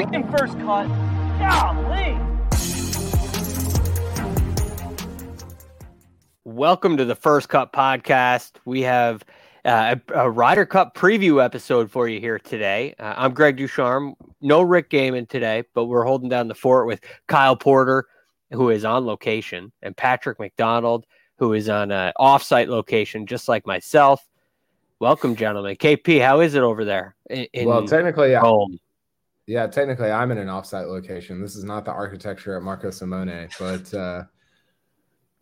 Freaking first cut. Golly. Welcome to the First Cut podcast. We have uh, a, a Ryder Cup preview episode for you here today. Uh, I'm Greg Ducharme. No Rick Gehman today, but we're holding down the fort with Kyle Porter, who is on location, and Patrick McDonald, who is on an offsite location, just like myself. Welcome, gentlemen. KP, how is it over there? In, well, technically, Rome? Yeah, technically, I'm in an offsite location. This is not the architecture at Marco Simone, but uh,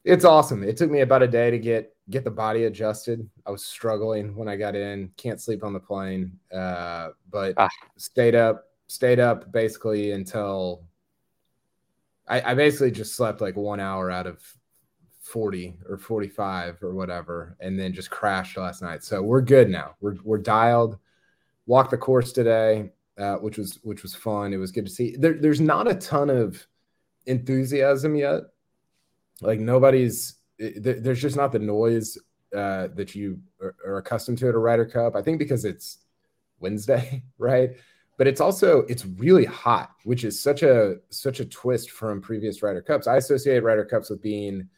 it's awesome. It took me about a day to get get the body adjusted. I was struggling when I got in. Can't sleep on the plane, uh, but ah. stayed up, stayed up basically until I, I basically just slept like one hour out of 40 or 45 or whatever, and then just crashed last night. So we're good now. We're we're dialed. Walked the course today uh, which was which was fun. It was good to see. There, there's not a ton of enthusiasm yet. Like nobody's it, there's just not the noise uh, that you are, are, accustomed to at a Ryder Cup. I think because it's Wednesday, right? But it's also it's really hot, which is such a such a twist from previous Ryder Cups. I associate Ryder Cups with being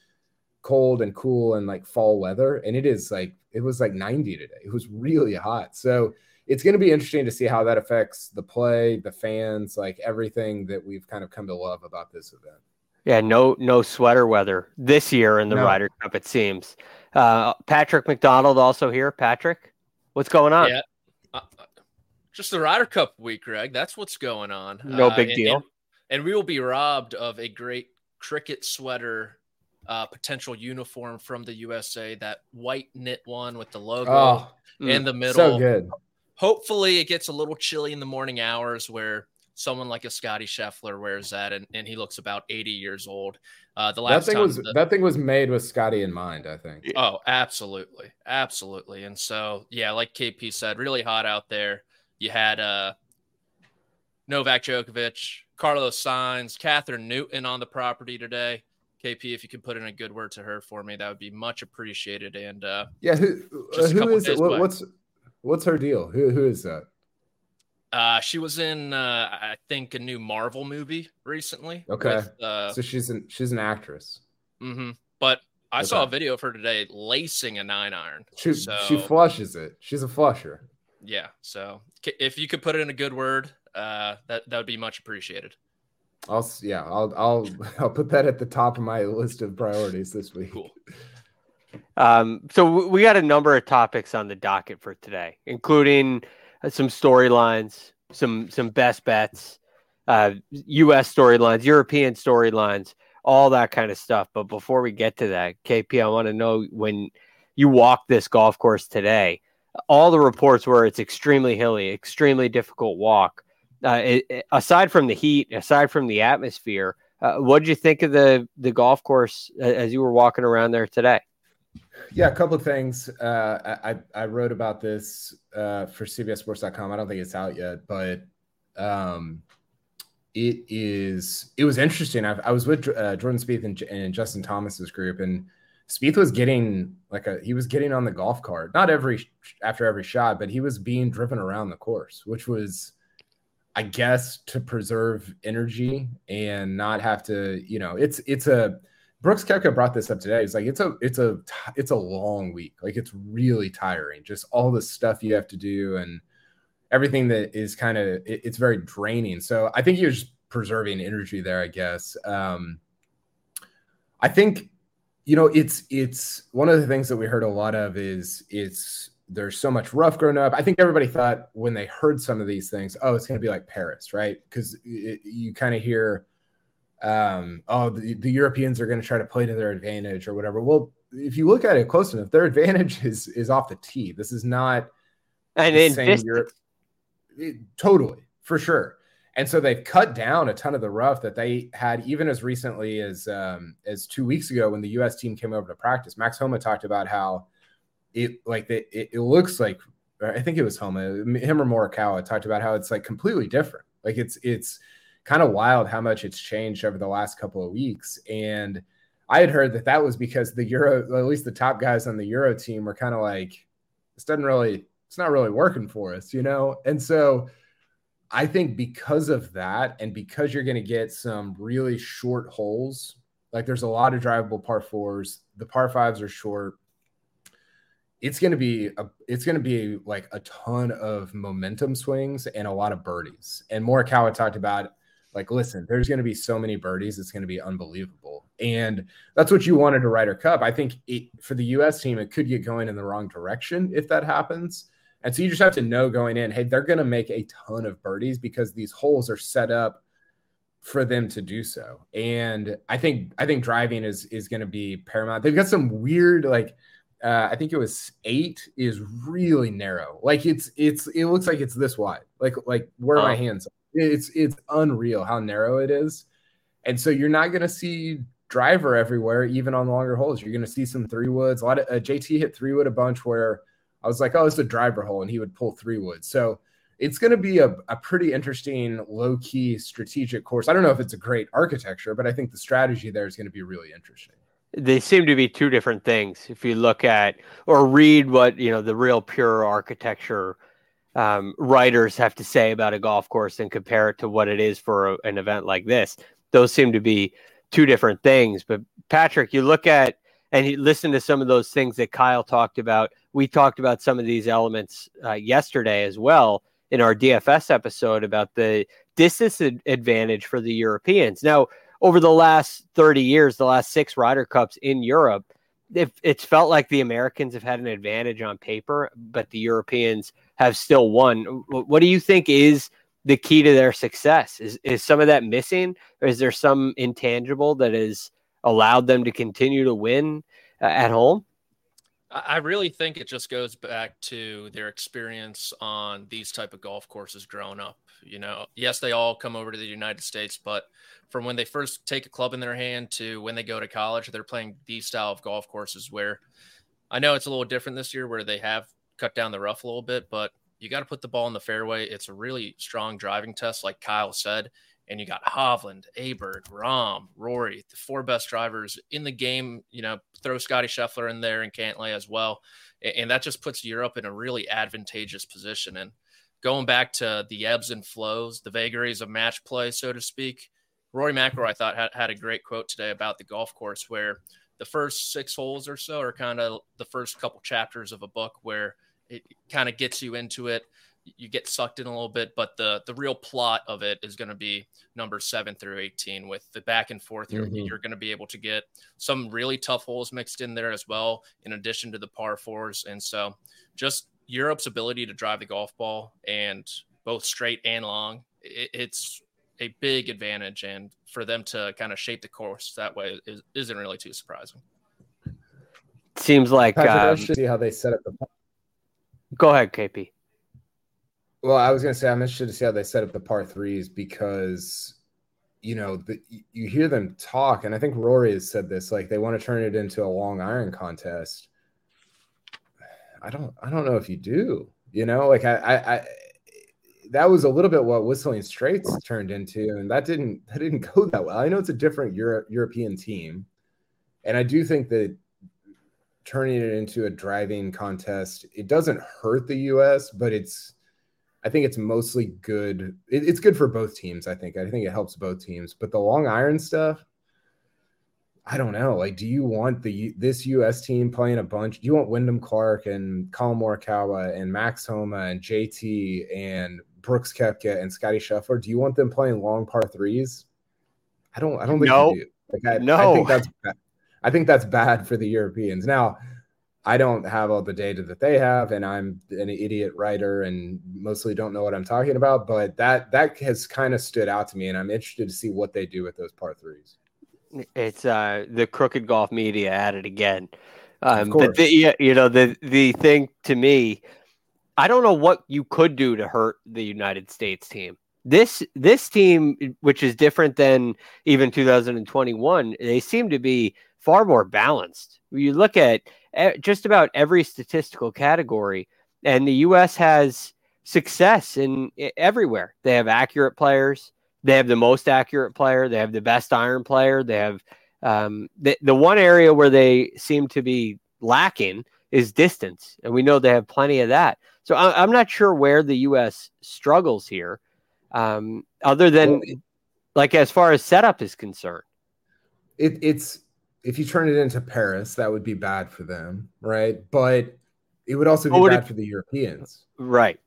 cold and cool and like fall weather, and it is like it was like 90 today. It was really hot. So it's going to be interesting to see how that affects the play, the fans, like everything that we've kind of come to love about this event. Yeah, no, no sweater weather this year in the no. Ryder Cup. It seems. Uh, Patrick McDonald also here. Patrick, what's going on? Yeah, uh, just the Ryder Cup week, Greg. That's what's going on. No uh, big and, deal. And, and, we will be robbed of a great cricket sweater uh, potential uniform from the USA. That white knit one with the logo oh, in the middle. So good hopefully it gets a little chilly in the morning hours where someone like a Scotty Scheffler wears that and, and he looks about 80 years old. Uh, the last that thing was the, that thing was made with Scotty in mind, I think. Oh, absolutely, absolutely. And so, yeah, like KP said, really hot out there. You had uh, Novak Djokovic, Carlos Sainz, Kathryn Newton on the property today. KP, if you could put in a good word to her for me, that would be much appreciated. And uh, yeah, who, uh, who is it? What, what's What's her deal? Who who is that? Uh, she was in uh, I think a new Marvel movie recently. Okay, with, uh, so she's an she's an actress. Mm-hmm. But I okay. saw a video of her today lacing a nine iron. She so, she flushes it. She's a flusher. Yeah. So if you could put it in a good word, uh, that that would be much appreciated. I'll yeah I'll I'll I'll put that at the top of my list of priorities this week. Cool. Um, so we got a number of topics on the docket for today, including uh, some storylines, some some best bets, uh, U.S. storylines, European storylines, all that kind of stuff. But before we get to that, KP, I want to know when you walk this golf course today. All the reports were it's extremely hilly, extremely difficult walk. Uh, it, aside from the heat, aside from the atmosphere, uh, what did you think of the the golf course as you were walking around there today? Yeah, a couple of things. Uh, I I wrote about this uh, for CBSSports.com. I don't think it's out yet, but um, it is. It was interesting. I, I was with uh, Jordan Spieth and, and, Justin Thomas's group, and Spieth was getting like a he was getting on the golf cart. Not every after every shot, but he was being driven around the course, which was. I guess to preserve energy and not have to, you know, it's it's a Brooks Koepka brought this up today. It's like it's a it's a it's a long week. Like it's really tiring. Just all the stuff you have to do and everything that is kind of it, it's very draining. So I think he was preserving energy there, I guess. Um, I think you know it's it's one of the things that we heard a lot of is it's there's so much rough growing up. I think everybody thought when they heard some of these things, oh, it's going to be like Paris, right? Because you kind of hear, um, oh, the, the Europeans are going to try to play to their advantage or whatever. Well, if you look at it close enough, their advantage is is off the tee. This is not and in this, Europe. It, totally for sure. And so they've cut down a ton of the rough that they had even as recently as um, as two weeks ago when the U.S. team came over to practice. Max Homa talked about how it like the, it, it looks like I think it was Homa, him or Morikawa talked about how it's like completely different. Like it's it's kind of wild how much it's changed over the last couple of weeks. And I had heard that that was because the Euro, at least the top guys on the Euro team, were kind of like, this doesn't really, it's not really working for us, you know. And so I think because of that, and because you're going to get some really short holes, like there's a lot of drivable par fours, the par fives are short it's going to be a, it's going to be like a ton of momentum swings and a lot of birdies. And Morikawa talked about like, listen, there's going to be so many birdies, it's going to be unbelievable. And that's what you wanted to Ryder Cup. I think it, for the U.S. team, it could get going in the wrong direction if that happens. And so you just have to know going in, hey, they're going to make a ton of birdies because these holes are set up for them to do so. And I think I think driving is is going to be paramount. They've got some weird like uh, I think it was eight is really narrow. Like it's it's it looks like it's this wide. Like like where oh. my hands. Are. It's it's unreal how narrow it is, and so you're not gonna see driver everywhere, even on longer holes. You're gonna see some three woods. A lot of uh, JT hit three wood a bunch where I was like, oh, it's a driver hole, and he would pull three wood. So it's going to be a, a pretty interesting low key strategic course. I don't know if it's a great architecture, but I think the strategy there is going to be really interesting they seem to be two different things if you look at or read what you know the real pure architecture um, writers have to say about a golf course and compare it to what it is for a, an event like this. Those seem to be two different things but patrick you look at and you listen to some of those things that kyle talked about. We talked about some of these elements uh, yesterday as well in our dfs episode about the distance advantage for the europeans. Now over the last 30 years, the last six Ryder Cups in Europe, it, it's felt like the Americans have had an advantage on paper, but the Europeans have still won. What do you think is the key to their success? Is is some of that missing, or is there some intangible that has allowed them to continue to win uh, at home? I really think it just goes back to their experience on these type of golf courses growing up. You know, yes, they all come over to the United States, but from when they first take a club in their hand to when they go to college, they're playing these style of golf courses where I know it's a little different this year where they have cut down the rough a little bit, but you got to put the ball in the fairway. It's a really strong driving test, like Kyle said. And you got Hovland, Aberg, Rahm, Rory, the four best drivers in the game. You know, throw Scotty Scheffler in there and Cantlay as well. And that just puts Europe in a really advantageous position. And going back to the ebbs and flows, the vagaries of match play, so to speak, Rory McIlroy, I thought, had, had a great quote today about the golf course where the first six holes or so are kind of the first couple chapters of a book where it kind of gets you into it. You get sucked in a little bit, but the the real plot of it is going to be number seven through eighteen. With the back and forth, you're, mm-hmm. you're going to be able to get some really tough holes mixed in there as well, in addition to the par fours. And so, just Europe's ability to drive the golf ball and both straight and long, it, it's a big advantage, and for them to kind of shape the course that way is, not really too surprising. Seems like Patrick, um, let's see how they set up the. Go ahead, KP. Well, I was going to say I'm interested to see how they set up the par threes because, you know, the, you hear them talk, and I think Rory has said this, like they want to turn it into a long iron contest. I don't, I don't know if you do. You know, like I, I, I that was a little bit what Whistling Straits turned into, and that didn't that didn't go that well. I know it's a different Euro, European team, and I do think that turning it into a driving contest it doesn't hurt the U.S., but it's I think it's mostly good. It, it's good for both teams. I think I think it helps both teams. But the long iron stuff, I don't know. Like, do you want the this U.S. team playing a bunch? Do you want Wyndham Clark and Collin Morikawa and Max Homa and JT and Brooks Koepka and Scotty Scheffler? Do you want them playing long par threes? I don't. I don't think no. you do. Like, I, no. I think that's. I think that's bad for the Europeans. Now, I don't have all the data that they have, and I'm an idiot writer and mostly don't know what I'm talking about. But that that has kind of stood out to me, and I'm interested to see what they do with those par threes. It's uh, the crooked golf media at it again. Um, but the, you know the the thing to me, I don't know what you could do to hurt the United States team. This this team, which is different than even 2021, they seem to be far more balanced. You look at just about every statistical category, and the U.S. has success in everywhere. They have accurate players. They have the most accurate player. They have the best iron player. They have um, the the one area where they seem to be lacking is distance, and we know they have plenty of that. So I, am not sure where the U.S. struggles here, um, other than well, like as far as setup is concerned. It, it's if you turn it into Paris, that would be bad for them, right? But it would also be oh, bad it, for the Europeans, right?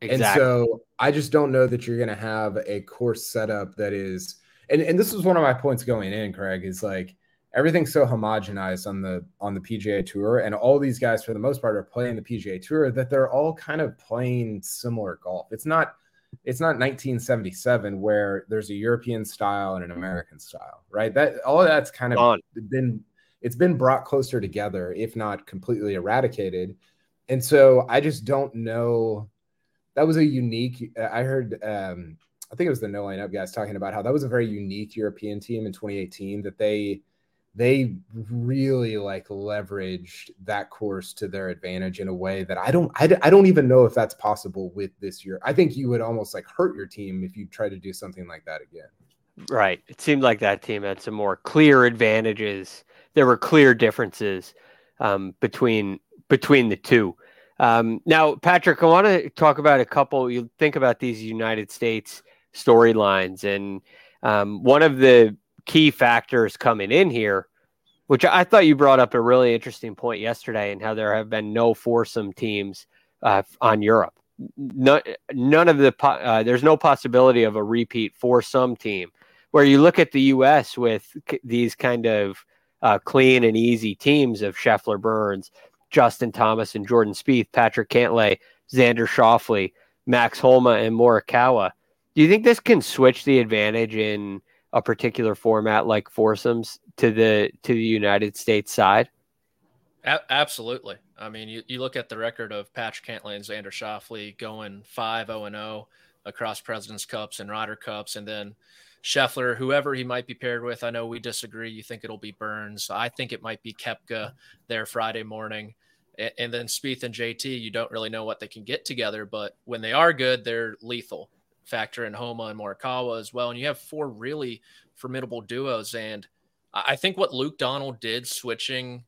Exactly. And so I just don't know that you're going to have a course setup that is, and, and this was one of my points going in, Craig, is like everything's so homogenized on the on the PGA Tour, and all these guys for the most part are playing the PGA Tour that they're all kind of playing similar golf. It's not it's not 1977 where there's a European style and an American style, right? That all of that's kind of Gone. been it's been brought closer together, if not completely eradicated. And so I just don't know that was a unique. I heard, um, I think it was the No Laying Up guys talking about how that was a very unique European team in 2018 that they they really like leveraged that course to their advantage in a way that I don't I, don't even know if that's possible with this year. I think you would almost like hurt your team if you try to do something like that again. Right. It seemed like that team had some more clear advantages. There were clear differences um, between between the two. Um, now, Patrick, I want to talk about a couple. You think about these United States storylines, and um, one of the key factors coming in here, which I thought you brought up a really interesting point yesterday, and how there have been no foursome teams uh, on Europe. No, none of the uh, there's no possibility of a repeat foursome team. Where you look at the U.S. with these kind of uh, clean and easy teams of Scheffler, Burns, Justin Thomas and Jordan Spieth, Patrick Cantlay, Xander Schauffele, Max Homa, and Morikawa. Do you think this can switch the advantage in a particular format like foursomes to the to the United States side? A- absolutely. I mean, you, you look at the record of Patrick Cantlay and Xander Schauffele going 5 0 0 across President's Cups and Ryder Cups, and then Scheffler, whoever he might be paired with. I know we disagree. You think it'll be Burns. I think it might be Koepka there Friday morning. And then Spieth and JT, you don't really know what they can get together, but when they are good, they're lethal. Factor in Homa and Morikawa as well. And you have four really formidable duos. And I think what Luke Donald did switching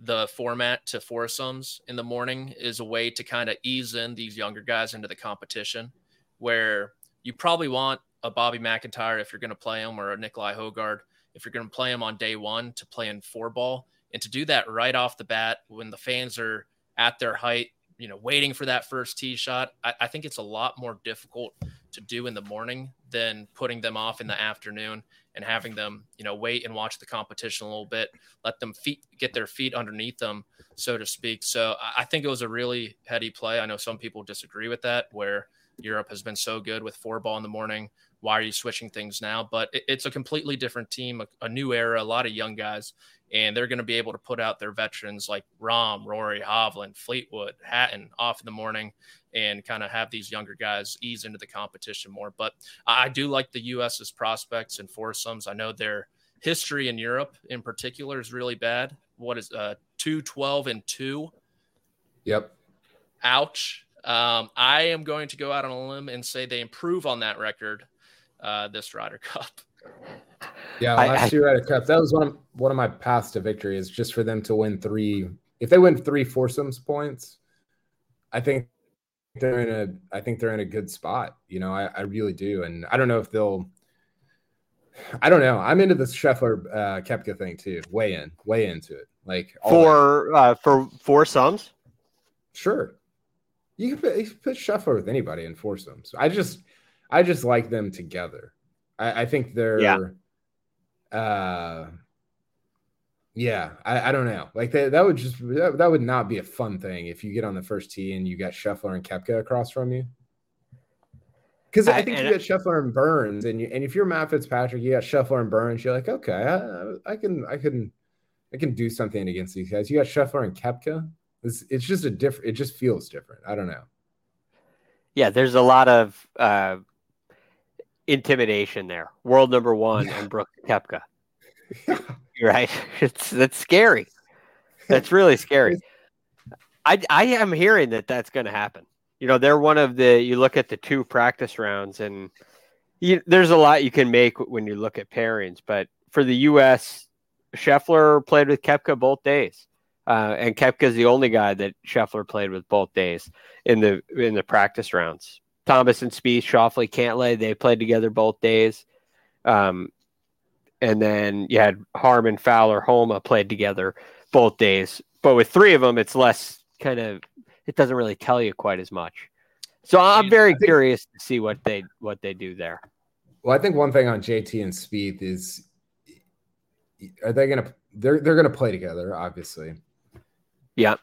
the format to foursomes in the morning is a way to kind of ease in these younger guys into the competition where you probably want a Bobby MacIntyre if you're going to play him or a Nicolai Højgaard if you're going to play him on day one to play in four ball and to do that right off the bat when the fans are at their height, you know, waiting for that first tee shot, I, I think it's a lot more difficult to do in the morning than putting them off in the afternoon and having them, you know, wait and watch the competition a little bit, let them feet get their feet underneath them, so to speak. So I think it was a really heady play. I know some people disagree with that, where Europe has been so good with four ball in the morning why are you switching things now? But it, it's a completely different team, a, a, new era, a lot of young guys, and they're going to be able to put out their veterans like Rahm, Rory, Hovland, Fleetwood, Hatton off in the morning and kind of have these younger guys ease into the competition more. But I do like the U.S.'s prospects and foursomes. I know their history in Europe in particular is really bad. What is uh, 2 12 and 2? Yep. Ouch. Um, I am going to go out on a limb and say they improve on that record uh, this Ryder Cup. Yeah, last I, year Ryder Cup, that was one of one of my paths to victory is just for them to win three. If they win three foursomes points, I think they're in a I think they're in a good spot. You know, I, I really do. And I don't know if they'll I don't know. I'm into the Scheffler uh, Koepka thing too. Way in, way into it. Like for uh, for foursomes. Sure, you can put, you can put Scheffler with anybody in foursomes. I just I just like them together. I, I think they're yeah. Uh, yeah, I, I don't know. Like that, that would just that, that would not be a fun thing if you get on the first tee and you got Scheffler and Koepka across from you. Because I, I, think you got Scheffler and Burns, and you, and if you're Matt Fitzpatrick, you got Scheffler and Burns. You're like, okay, I, I can, I can, I can do something against these guys. You got Scheffler and Koepka. It's, it's just a different. It just feels different. I don't know. Yeah, there's a lot of uh, intimidation there. World number one yeah. and Brooks Koepka. Yeah. Right? It's that's scary. That's really scary. I I am hearing that that's going to happen you know they're one of the you look at the two practice rounds and you, there's a lot you can make when you look at pairings but for the us Scheffler played with Koepka both days uh, and is the only guy that Scheffler played with both days in the in the practice rounds Thomas and Spieth Schauffele Cantlay they played together both days um, and then you had Harman Fowler Homa played together both days but with three of them it's less kind of it doesn't really tell you quite as much. So I'm very think, curious to see what they what they do there. Well, I think one thing on JT and Spieth is are they gonna they're they're gonna play together, obviously. Yeah.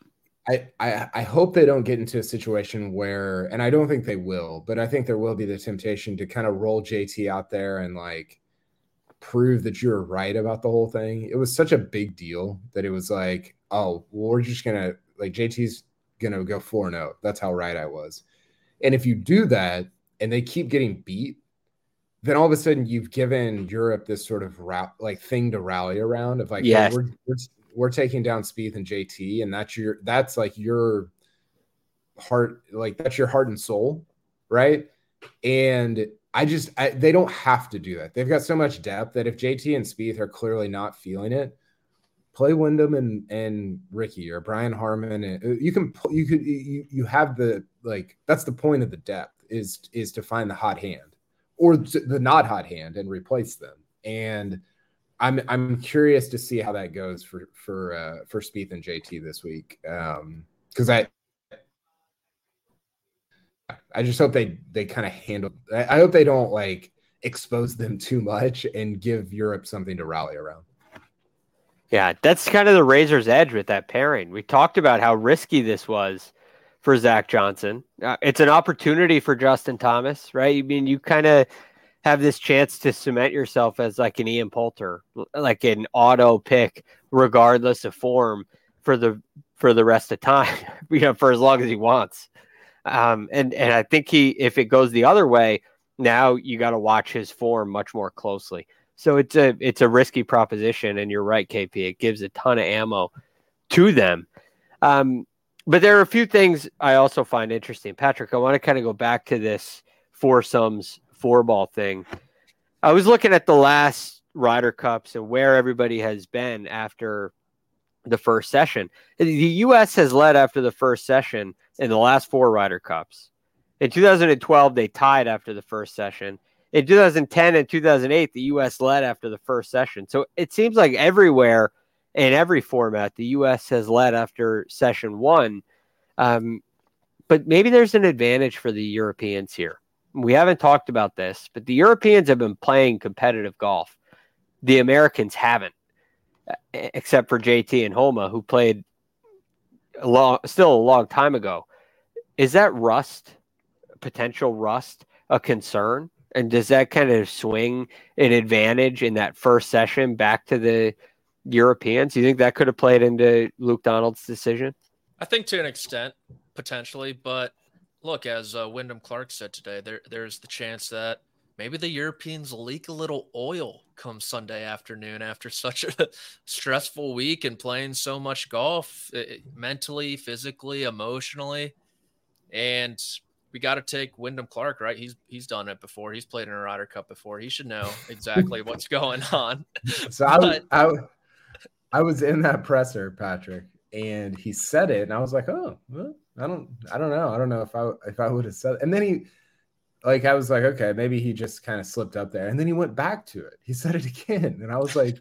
I, I I hope they don't get into a situation where, and I don't think they will, but I think there will be the temptation to kind of roll JT out there and like prove that you're right about the whole thing. It was such a big deal that it was like, oh, well, we're just gonna like JT's going to go 4 and 0. That's how right I was. And if you do that and they keep getting beat, then all of a sudden you've given Europe this sort of ra- like thing to rally around of like, yes. Hey, we're, we're, we're taking down Spieth and JT, and that's your that's like your heart, like that's your heart and soul, right? And I just I, they don't have to do that. They've got so much depth that if JT and Spieth are clearly not feeling it, play Wyndham and and Ricky or Brian Harman. And uh, you can you could you you have the like that's the point of the depth is is to find the hot hand or the not hot hand and replace them. And I'm I'm curious to see how that goes for for uh, for Spieth and JT this week because um, I. I just hope they they kind of handle. I hope they don't like expose them too much and give Europe something to rally around. Yeah, that's kind of the razor's edge with that pairing. We talked about how risky this was for Zach Johnson. Uh, it's an opportunity for Justin Thomas, right? I mean, you kind of have this chance to cement yourself as like an Ian Poulter, like an auto pick, regardless of form for the for the rest of time, you know, for as long as he wants. Um, and and I think he, if it goes the other way, now you got to watch his form much more closely. So it's a it's a risky proposition, and you're right, KP. It gives a ton of ammo to them. Um, but there are a few things I also find interesting. Patrick, I want to kind of go back to this foursomes four ball thing. I was looking at the last Ryder Cups and where everybody has been after the first session. The U.S. has led after the first session in the last four Ryder Cups. In 2012, they tied after the first session in 2010 and 2008, the U.S. led after the first session. So it seems like everywhere in every format, the U.S. has led after session one. Um, but maybe there's an advantage for the Europeans here. We haven't talked about this, but the Europeans have been playing competitive golf. The Americans haven't, except for JT and Homa, who played a long, still a long time ago. Is that rust, potential rust, a concern? And does that kind of swing an advantage in that first session back to the Europeans? Do you think that could have played into Luke Donald's decision? I think to an extent, potentially. But look, as uh, Wyndham Clark said today, there there's the chance that maybe the Europeans leak a little oil come Sunday afternoon after such a stressful week and playing so much golf, it, eh, mentally, physically, emotionally. And we got to take Wyndham Clark, right? He's he's done it before. He's played in a Ryder Cup before. He should know exactly what's going on. So I, was, I, I was in that presser, Patrick, and he said it, and I was like, oh, well, I don't, I don't know, I don't know if I if I would have said. It. And then he like I was like, okay, maybe he just kind of slipped up there, and then he went back to it. He said it again, and I was like,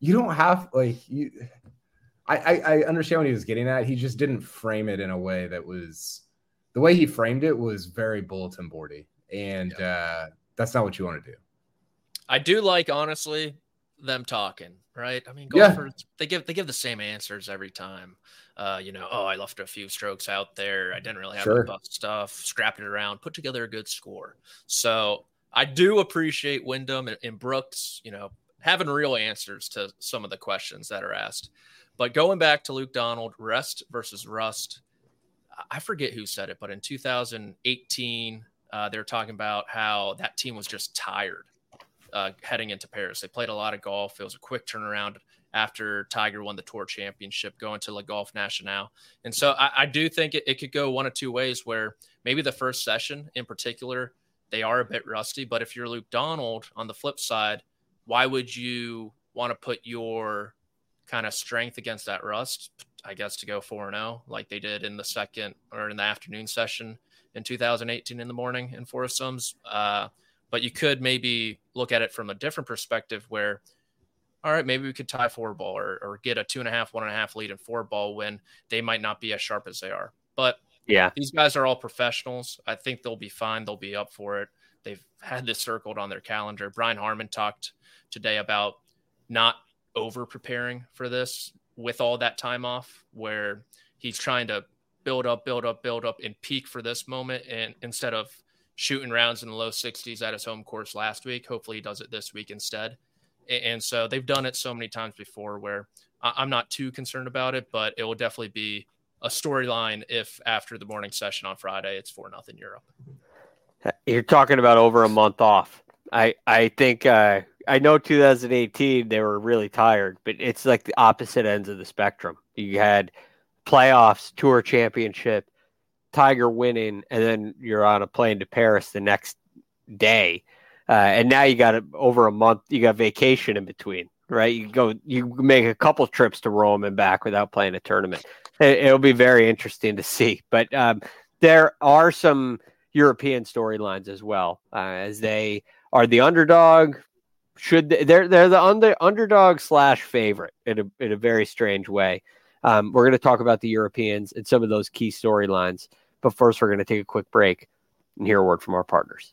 you don't have like you. I, I, I understand what he was getting at. He just didn't frame it in a way that was the way he framed it was very bulletin boardy, and yeah. uh, that's not what you want to do. I do like honestly them talking, right? I mean, golfers yeah. they give they give the same answers every time. Uh, you know, oh, I left a few strokes out there. I didn't really have sure. the stuff. Scrapped it around, put together a good score. So I do appreciate Wyndham and, and Brooks. You know, having real answers to some of the questions that are asked. But going back to Luke Donald, rest versus rust. I forget who said it, but in 2018, uh, they were talking about how that team was just tired uh, heading into Paris. They played a lot of golf. It was a quick turnaround after Tiger won the Tour Championship, going to Le Golf National. And so I, I do think it, it, could go one of two ways where maybe the first session in particular, they are a bit rusty. But if you're Luke Donald on the flip side, why would you want to put your kind of strength against that rust? I guess to go 4 0 like they did in the second or in the afternoon session in 2018 in the morning in foursomes. Uh, but you could maybe look at it from a different perspective where, all right, maybe we could tie four ball or, or get a two and a half, one and a half lead in four ball when they might not be as sharp as they are. But yeah, these guys are all professionals. I think they'll be fine. They'll be up for it. They've had this circled on their calendar. Brian Harman talked today about not over preparing for this with all that time off, where he's trying to build up, build up, build up, and peak for this moment, and instead of shooting rounds in the low 60s at his home course last week. Hopefully, he does it this week instead. And so they've done it so many times before where I'm not too concerned about it, but it will definitely be a storyline if after the morning session on Friday it's for nothing Europe. You're talking about over a month off. I I think uh, I know 2018 they were really tired, but it's like the opposite ends of the spectrum. You had playoffs, tour championship, Tiger winning, and then you're on a plane to Paris the next day, uh, and now you got a, over a month. You got vacation in between, right? You go, you make a couple trips to Rome and back without playing a tournament. It, will be very interesting to see. But um, there are some European storylines as well, uh, as they are the underdog. Should they, they're they're the under, underdog slash favorite in a in a very strange way. Um, we're going to talk about the Europeans and some of those key storylines. But first, we're going to take a quick break and hear a word from our partners.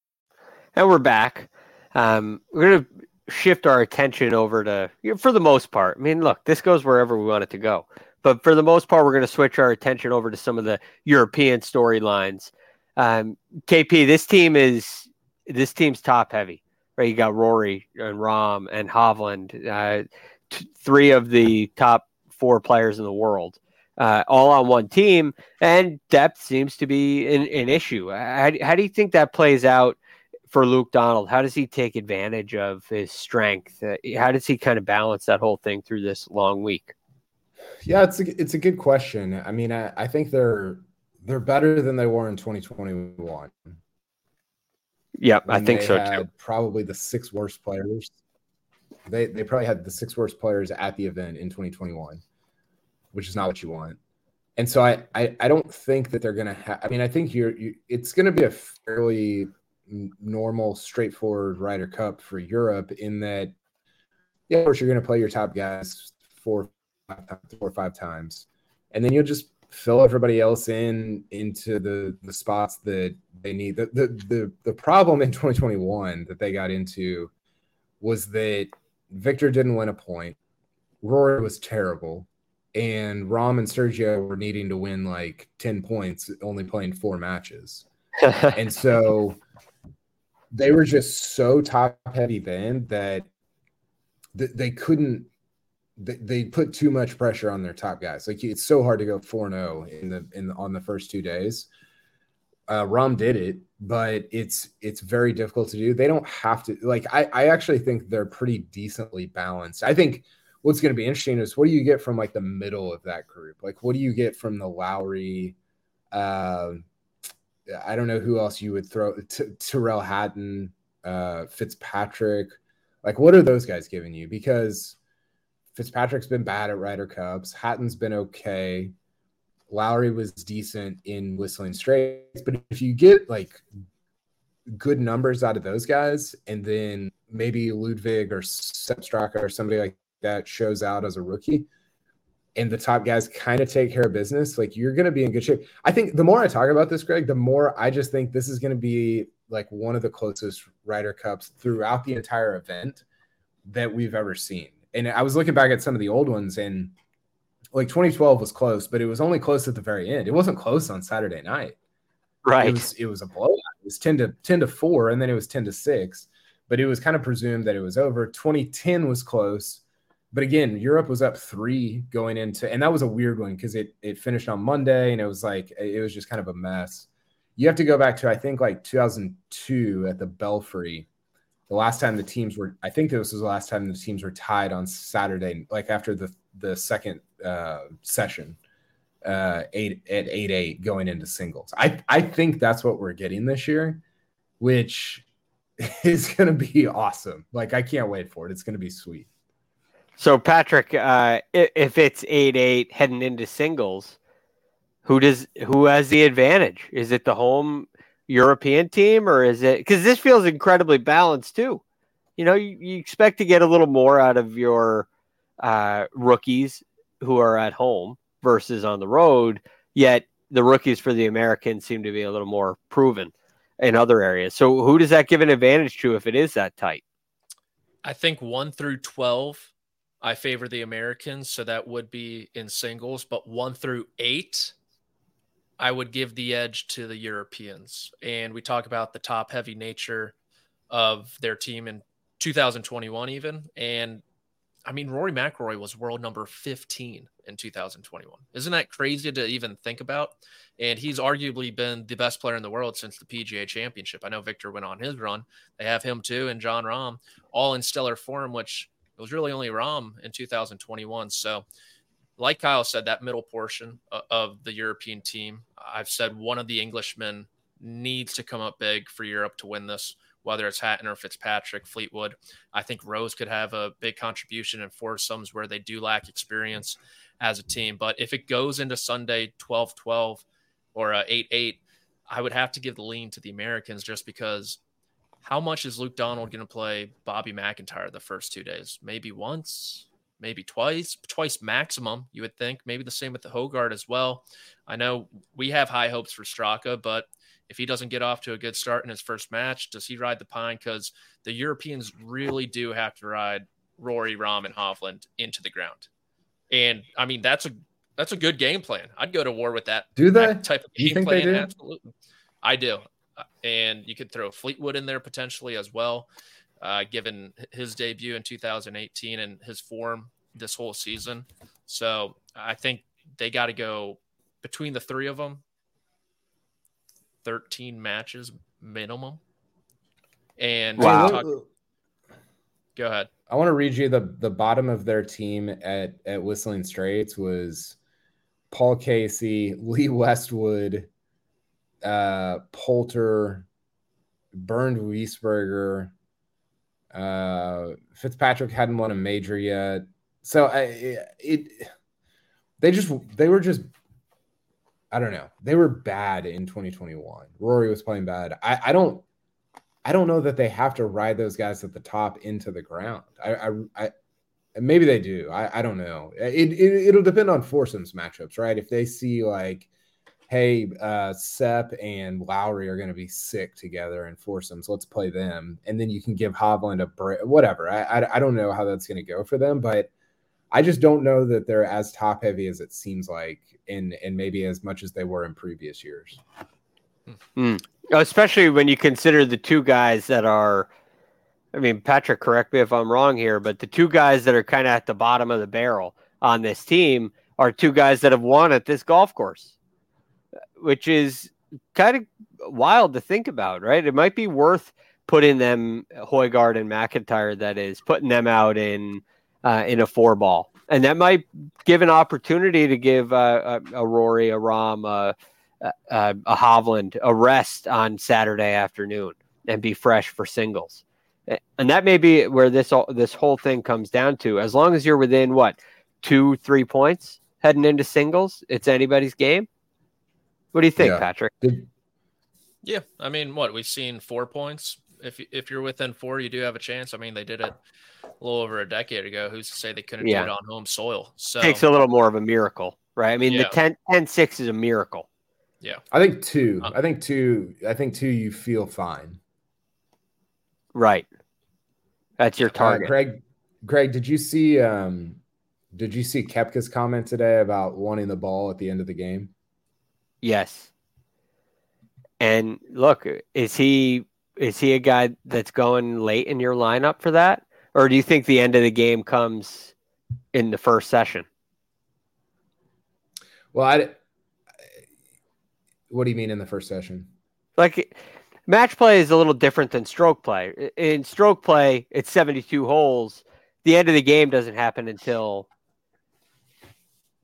And we're back. Um, we're going to shift our attention over to, for the most part. I mean, look, this goes wherever we want it to go. But for the most part, we're going to switch our attention over to some of the European storylines. Um, KP, this team is this team's top heavy, right? You got Rory and Rahm and Hovland, uh, t- three of the top four players in the world, uh, all on one team, and depth seems to be an, an issue. How, how do you think that plays out for Luke Donald? How does he take advantage of his strength? Uh, how does he kind of balance that whole thing through this long week? Yeah, it's a, it's a good question. I mean, I, I think they're they're better than they were in 2021. Yeah, I think so too. Probably the six worst players. They they probably had the six worst players at the event in 2021, which is not what you want. And so I I, I don't think that they're gonna have. I mean, I think you're you, it's gonna be a fairly normal, straightforward Ryder Cup for Europe in that, yeah, of course, you're going to play your top guys four, five, four or five times, and then you'll just fill everybody else in into the the spots that they need. The the the, the problem in 2021 that they got into was that Viktor didn't win a point, Rory was terrible, and Rahm and Sergio were needing to win like 10 points, only playing four matches. and so they were just so top heavy then that th- they couldn't they, put too much pressure on their top guys. Like it's so hard to go 4-0 in the in the, on the first two days. Uh Rahm did it, but it's it's very difficult to do. They don't have to like I, I actually think they're pretty decently balanced. I think what's going to be interesting is what do you get from like the middle of that group? Like what do you get from the Lowry? Uh, I don't know who else you would throw. T- Tyrrell Hatton, uh, Fitzpatrick. Like what are those guys giving you? Because Fitzpatrick's been bad at Ryder Cups. Hatton's been okay. Lowry was decent in Whistling Straits, but if you get like good numbers out of those guys, and then maybe Ludvig or Sepp Straka or somebody like that shows out as a rookie, and the top guys kind of take care of business, like you're going to be in good shape. I think the more I talk about this, Greg, the more I just think this is going to be like one of the closest Ryder Cups throughout the entire event that we've ever seen. And I was looking back at some of the old ones, and like 2012 was close, but it was only close at the very end. It wasn't close on Saturday night. Right. It was, it was a blowout. It was 10 to 10 to 4, and then it was 10 to 6. But it was kind of presumed that it was over. 2010 was close. But again, Europe was up three going into, and that was a weird one because it it finished on Monday and it was like it was just kind of a mess. You have to go back to I think like 2002 at the Belfry the last time the teams were i think this was the last time the teams were tied on saturday like after the the second uh, session uh, eight at eight eight going into singles. I I think that's what we're getting this year, which is going to be awesome. Like I can't wait for it. It's going to be sweet. So Patrick, uh, if it's eight eight heading into singles, who does who has the advantage? Is it the home European team or is it because this feels incredibly balanced too? You know, you, you expect to get a little more out of your uh, rookies who are at home versus on the road. Yet the rookies for the Americans seem to be a little more proven in other areas. So who does that give an advantage to if it is that tight? I think one through 12, I favor the Americans. So that would be in singles, but one through eight, I would give the edge to the Europeans. And we talk about the top heavy nature of their team in 2021, even. And I mean, Rory McIlroy was world number 15 in 2021. Isn't that crazy to even think about? And he's arguably been the best player in the world since the PGA Championship. I know Viktor went on his run. They have him too, and Jon Rahm, all in stellar form, which it was really only Rahm in 2021. So, like Kyle said, that middle portion of the European team, I've said one of the Englishmen needs to come up big for Europe to win this whether it's Hatton or Fitzpatrick, Fleetwood. I think Rose could have a big contribution in foursomes where they do lack experience as a team. But if it goes into Sunday 12 12 or 8 8, I would have to give the lean to the Americans just because how much is Luke Donald going to play Bobby MacIntyre the first two days? Maybe once, maybe twice, twice maximum, you would think. Maybe the same with the Hojgaard as well. I know we have high hopes for Straka, but if he doesn't get off to a good start in his first match, does he ride the pine? Because the Europeans really do have to ride Rory, Rahm, and Hovland into the ground. And I mean, that's a that's a good game plan. I'd go to war with that. Do they type of game plan? Absolutely, I do. And you could throw Fleetwood in there potentially as well, uh, given his debut in 2018 and his form this whole season. So I think they got to go between the three of them. 13 matches minimum. And wow. Talk, go ahead. I want to read you the the bottom of their team at at Whistling Straits was Paul Casey, Lee Westwood, uh, Poulter, Bernd Wiesberger. Uh, Fitzpatrick hadn't won a major yet, so I, it, it they just they were just I don't know. They were bad in 2021. Rory was playing bad. I, I don't I don't know that they have to ride those guys at the top into the ground. I I, I maybe they do. I, I don't know. It, it it'll depend on foursomes matchups, right? If they see like, hey, uh Sepp and Lowry are gonna be sick together in foursomes, let's play them. And then you can give Hovland a break, whatever. I, I I don't know how that's gonna go for them, but I just don't know that they're as top heavy as it seems like, in and maybe as much as they were in previous years. Mm. Especially when you consider the two guys that are, I mean, Patrick, correct me if I'm wrong here, but the two guys that are kind of at the bottom of the barrel on this team are two guys that have won at this golf course, which is kind of wild to think about, right? It might be worth putting them Højgaard and MacIntyre. That is putting them out in uh, in a four ball, and that might give an opportunity to give uh, a, a, Rory, a Rahm, a, a, a Hovland a rest on Saturday afternoon and be fresh for singles. And that may be where this all, this whole thing comes down to. As long as you're within what two, three points heading into singles, it's anybody's game. What do you think, yeah. Patrick? Yeah, I mean, what we've seen four points. If if you're within four, you do have a chance. I mean, they did it a little over a decade ago. Who's to say they couldn't yeah. do it on home soil? So takes a little more of a miracle, right? I mean, yeah. the 10, 10 6 is a miracle. Yeah, I think two. Uh, I think two. I think two. You feel fine. Right. That's your uh, target. Uh, Greg, Greg, did you see um did you see Koepka's comment today about wanting the ball at the end of the game? Yes. And look, is he is he a guy that's going late in your lineup for that? Or do you think the end of the game comes in the first session? Well, I what do you mean in the first session? Like match play is a little different than stroke play. In stroke play, it's 72 holes. The end of the game doesn't happen until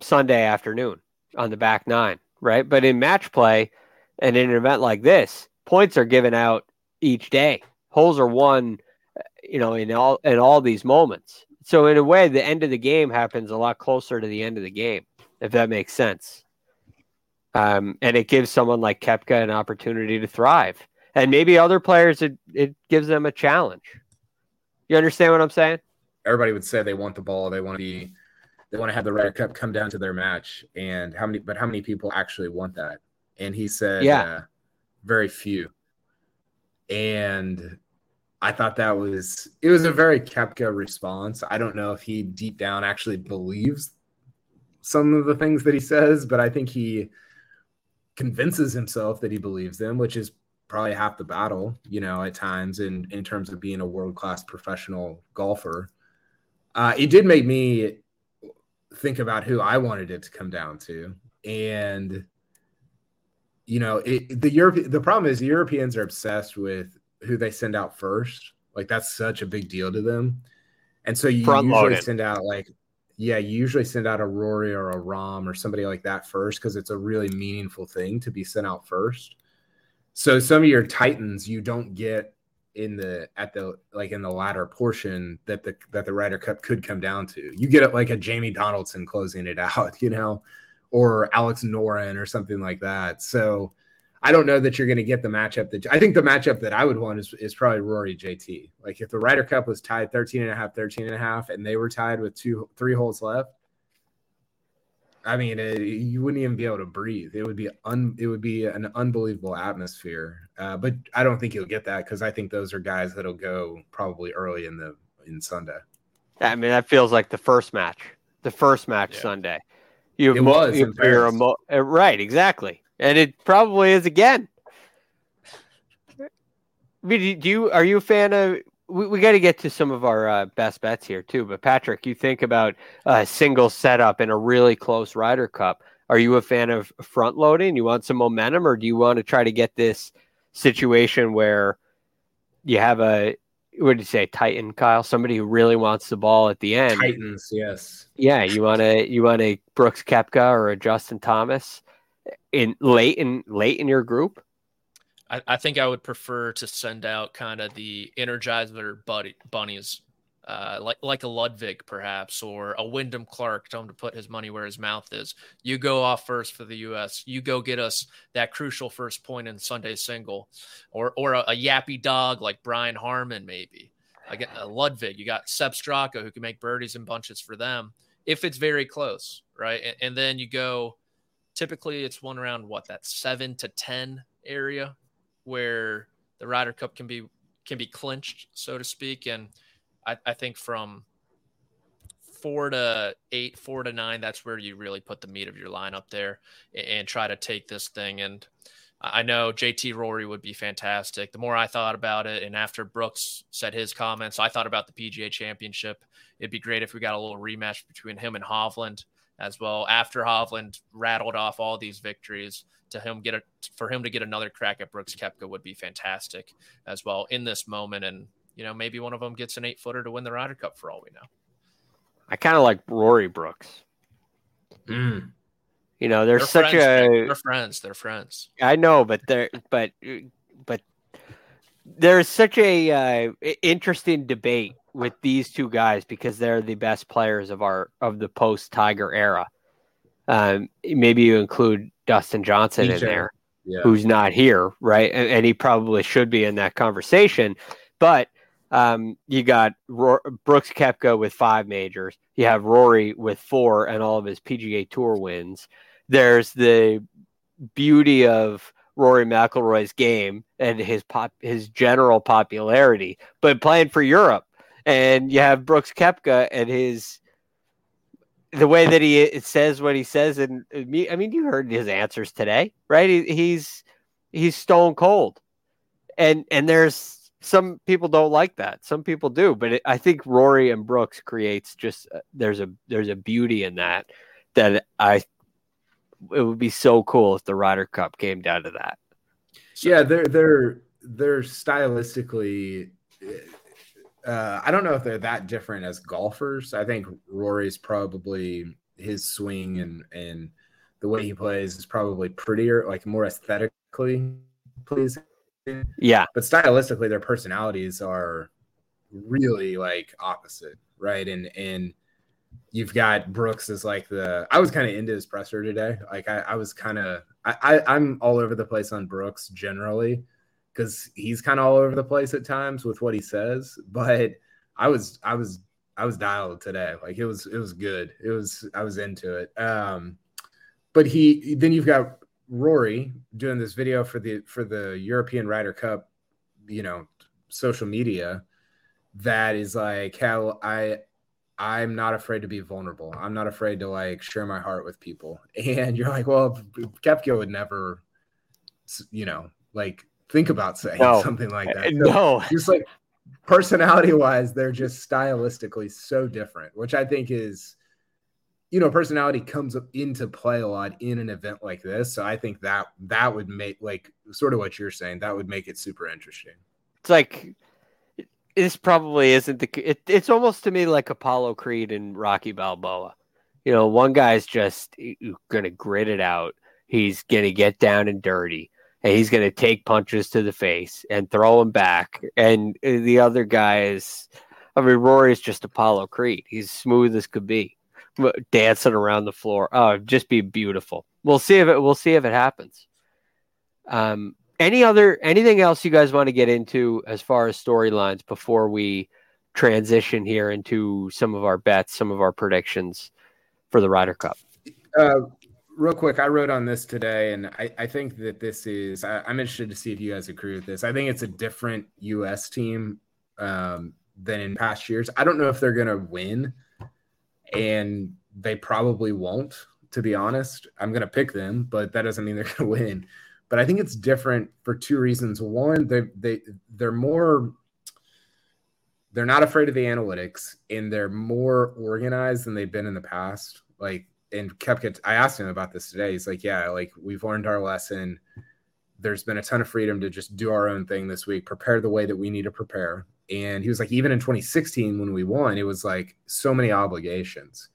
Sunday afternoon on the back nine, right? But in match play and in an event like this, points are given out each day. Holes are won, you know, in all in all these moments. So in a way, the end of the game happens a lot closer to the end of the game, if that makes sense. Um, and it gives someone like Koepka an opportunity to thrive and maybe other players it, it gives them a challenge. You understand what I'm saying? Everybody would say they want the ball, they want to be they want to have the Ryder Cup come down to their match. And how many but how many people actually want that? And he said yeah. Uh, very few. And I thought that was it was a very Koepka response. I don't know if he deep down actually believes some of the things that he says, but I think he convinces himself that he believes them, which is probably half the battle, you know, at times in in terms of being a world class professional golfer. Uh, it did make me think about who I wanted it to come down to, and you know, it, the Europe. The problem is Europeans are obsessed with who they send out first. Like that's such a big deal to them, and so you Front usually loaded. send out like yeah, you usually send out a Rory or a Rahm or somebody like that first because it's a really meaningful thing to be sent out first. So some of your titans you don't get in the at the like in the latter portion that the that the Ryder Cup could come down to. You get it like a Jamie Donaldson closing it out, you know, or Alex Noren or something like that. So I don't know that you're going to get the matchup that I think the matchup that I would want is, is probably Rory JT. Like if the Ryder Cup was tied 13 and a half, 13 and a half, and they were tied with two, three holes left, I mean, it, you wouldn't even be able to breathe. It would be un, it would be an unbelievable atmosphere. Uh, but I don't think you'll get that because I think those are guys that'll go probably early in the in Sunday. I mean, that feels like the first match, the first match yeah. Sunday. You it was you, emo- uh, right, exactly, and it probably is again. I mean, do you are you a fan of we, we got to get to some of our uh, best bets here too. But Patrick, you think about a single setup in a really close Ryder Cup. Are you a fan of front loading? You want some momentum, or do you want to try to get this situation where you have a what did you say, Titan, Kyle? Somebody who really wants the ball at the end. Titans, yes. Yeah, you want to you want a Brooks Koepka or a Justin Thomas in late in late in your group. I, I think I would prefer to send out kind of the Energizer buddy, bunnies, uh, like like a Ludvig perhaps, or a Wyndham Clark. Tell him to put his money where his mouth is. You go off first for the U.S. You go get us that crucial first point in Sunday single, or or a, a yappy dog like Brian Harman maybe. Get a Ludvig. You got Sepp Straka who can make birdies and bunches for them if it's very close, right? And, and then you go. Typically, it's one around what that seven to ten area where the Ryder Cup can be can be clinched, so to speak. And I, I think from four to eight, four to nine, that's where you really put the meat of your lineup there and, and try to take this thing. And I know JT Rory would be fantastic. The more I thought about it, and after Brooks said his comments, I thought about the PGA Championship. It'd be great if we got a little rematch between him and Hovland as well. After Hovland rattled off all these victories, to him get a for him to get another crack at Brooks Koepka would be fantastic as well in this moment. And you know, maybe one of them gets an eight footer to win the Ryder Cup for all we know. I kind of like Rory Brooks. Mm. You know, they're They're such friends, a They're friends. They're friends. I know, but they're but but there's such a uh, interesting debate with these two guys because they're the best players of our of the post Tiger era. Um, maybe you include Dustin Johnson in DJ. there, Yeah. who's not here, right? And, and he probably should be in that conversation. But um, you got Ro- Brooks Koepka with five majors. You have Rory with four and all of his PGA Tour wins. There's the beauty of Rory McIlroy's game and his pop his general popularity, but playing for Europe. And you have Brooks Koepka and his the way that he says what he says, and. I mean, you heard his answers today, right? He, he's he's stone cold, and and there's some people don't like that. Some people do, but it, I think Rory and Brooks creates just uh, there's a there's a beauty in that that I it would be so cool if the Ryder Cup came down to that. yeah, they're they're they're stylistically. Uh, I don't know if they're that different as golfers. I think Rory's probably his swing and and the way he plays is probably prettier, like more aesthetically pleasing. Yeah, But stylistically, their personalities are really like opposite, right? And and you've got Brooks as like the I was kind of into his presser today. Like I, I was kind of I, I I'm all over the place on Brooks generally because he's kind of all over the place at times with what he says. But I was I was I was dialed today. Like it was it was good. It was I was into it. Um, but he then you've got Rory doing this video for the for the European Ryder Cup, you know, social media that is like how I I'm not afraid to be vulnerable. I'm not afraid to like share my heart with people. And you're like, well, Koepka would never, you know, like think about saying No. something like that. Eh, so no, just like personality wise, they're just stylistically so different, which I think is, you know, personality comes up into play a lot in an event like this. So I think that that would make like sort of what you're saying, that would make it super interesting. it's like this probably isn't the. It, it's almost to me like Apollo Creed and Rocky Balboa. You know, one guy's just to grit it out. He's to get down and dirty, and he's to take punches to the face and throw them back. And the other guy is, I mean, Rory's just Apollo Creed. He's smooth as could be, dancing around the floor. Oh, just be beautiful. We'll see if it. We'll see if it happens. Um, any other anything else you guys want to get into as far as storylines before we transition here into some of our bets, some of our predictions for the Ryder Cup? Uh, real quick, I wrote on this today, and I, I think that this is. I, I'm interested to see if you guys agree with this. I think it's a different U.S. team um, than in past years. I don't know if they're going to win, and they probably won't. To be honest, I'm going to pick them, but that doesn't mean they're going to win. But I think it's different for two reasons. One, they they they're more they're not afraid of the analytics and they're more organized than they've been in the past. Like, and Koepka, I asked him about this today. He's like, yeah, like we've learned our lesson. There's been a ton of freedom to just do our own thing this week, prepare the way that we need to prepare. And he was like, even in 2016 when we won, it was like so many obligations,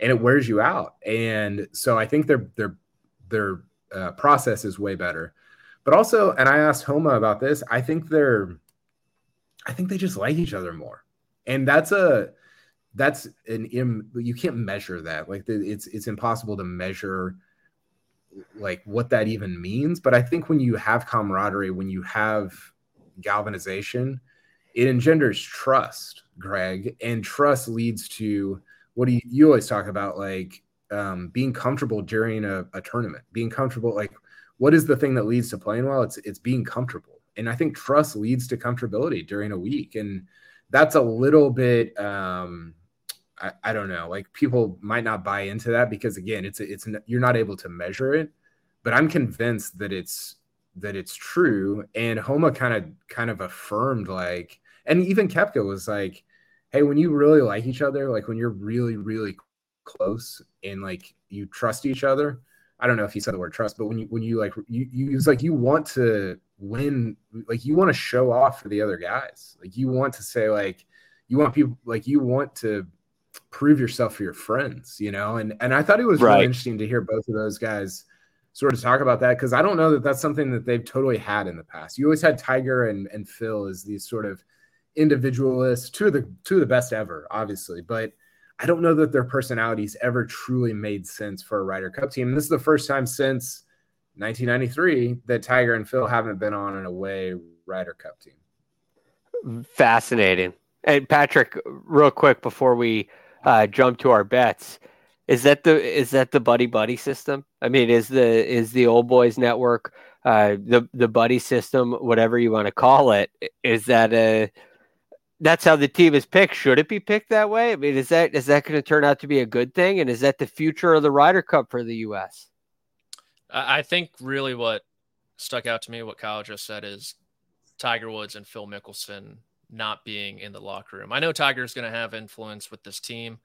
and it wears you out. And so I think their their their uh, process is way better. But also, and I asked Homa about this. I think they're I think they just like each other more. And that's a that's an Im, you can't measure that. Like the, it's it's impossible to measure like what that even means, but I think when you have camaraderie, when you have galvanization, it engenders trust, Greg, and trust leads to what do you, you always talk about like um, being comfortable during a, a tournament, being comfortable like what is the thing that leads to playing well? It's it's being comfortable and I think trust leads to comfortability during a week, and that's a little bit. Um, I, I don't know, like people might not buy into that because again, it's it's you're not able to measure it, but I'm convinced that it's that it's true. And Homa kind of kind of affirmed like, and even Koepka was like, hey, when you really like each other, like when you're really really close and like you trust each other, I don't know if he said the word trust, but when you when you like you, you it's like you want to win, like you want to show off for the other guys. Like you want to say like you want people like you want to prove yourself for your friends, you know. And and I thought it was right. really interesting to hear both of those guys sort of talk about that because I don't know that that's something that they've totally had in the past. You always had Tiger and and Phil as these sort of individualists, two of the two of the best ever, obviously, but I don't know that their personalities ever truly made sense for a Ryder Cup team. And this is the first time since 1993 that Tiger and Phil haven't been on an away Ryder Cup team. Fascinating. And Patrick, real quick before we uh, jump to our bets, is that the is that the buddy buddy system? I mean, is the is the old boys network uh, the the buddy system, whatever you want to call it? Is that a that's how the team is picked. Should it be picked that way? I mean, is that is that going to turn out to be a good thing? And is that the future of the Ryder Cup for the U.S.? I think really what stuck out to me, what Kyle just said, is Tiger Woods and Phil Mickelson not being in the locker room. I know Tiger's going to have influence with this team,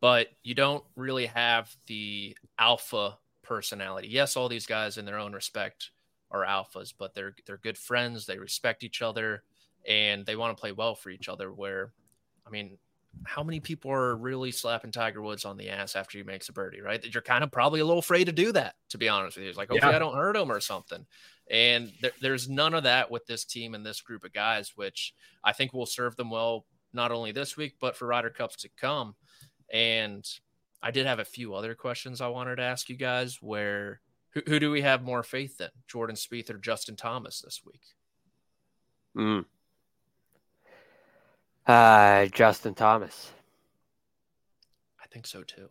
but you don't really have the alpha personality. Yes, all these guys in their own respect are alphas, but they're they're good friends. They respect each other and they want to play well for each other. Where, I mean, how many people are really slapping Tiger Woods on the ass after he makes a birdie, right? That you're kind of probably a little afraid to do that, to be honest with you. It's like, hopefully yeah. I don't hurt him or something. And there, there's none of that with this team and this group of guys, which I think will serve them well, not only this week, but for Ryder Cups to come. And I did have a few other questions I wanted to ask you guys where who, who do we have more faith in, Jordan Spieth or Justin Thomas this week? Mm. Uh, Justin Thomas. I think so too.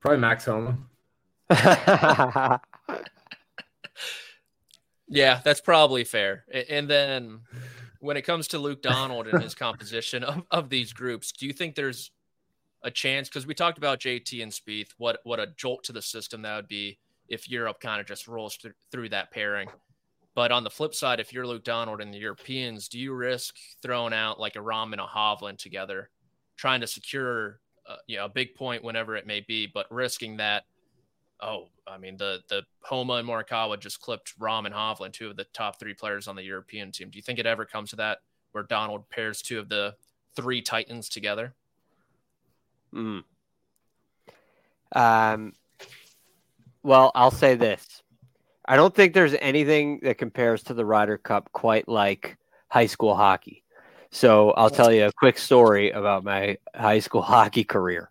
Probably Max Homa. yeah, that's probably fair. And then when it comes to Luke Donald and his composition of, of these groups, do you think there's a chance? Because we talked about JT and Spieth, what what a jolt to the system that would be if Europe kind of just rolls th- through that pairing. But on the flip side, if you're Luke Donald and the Europeans, do you risk throwing out like a Rahm and a Hovland together, trying to secure uh, you know a big point whenever it may be, but risking that? Oh, I mean the the Homa and Morikawa just clipped Rahm and Hovland, two of the top three players on the European team. Do you think it ever comes to that where Donald pairs two of the three titans together? Hmm. Um. Well, I'll say this I don't think there's anything that compares to the Ryder Cup quite like high school hockey. So I'll tell you a quick story about my high school hockey career.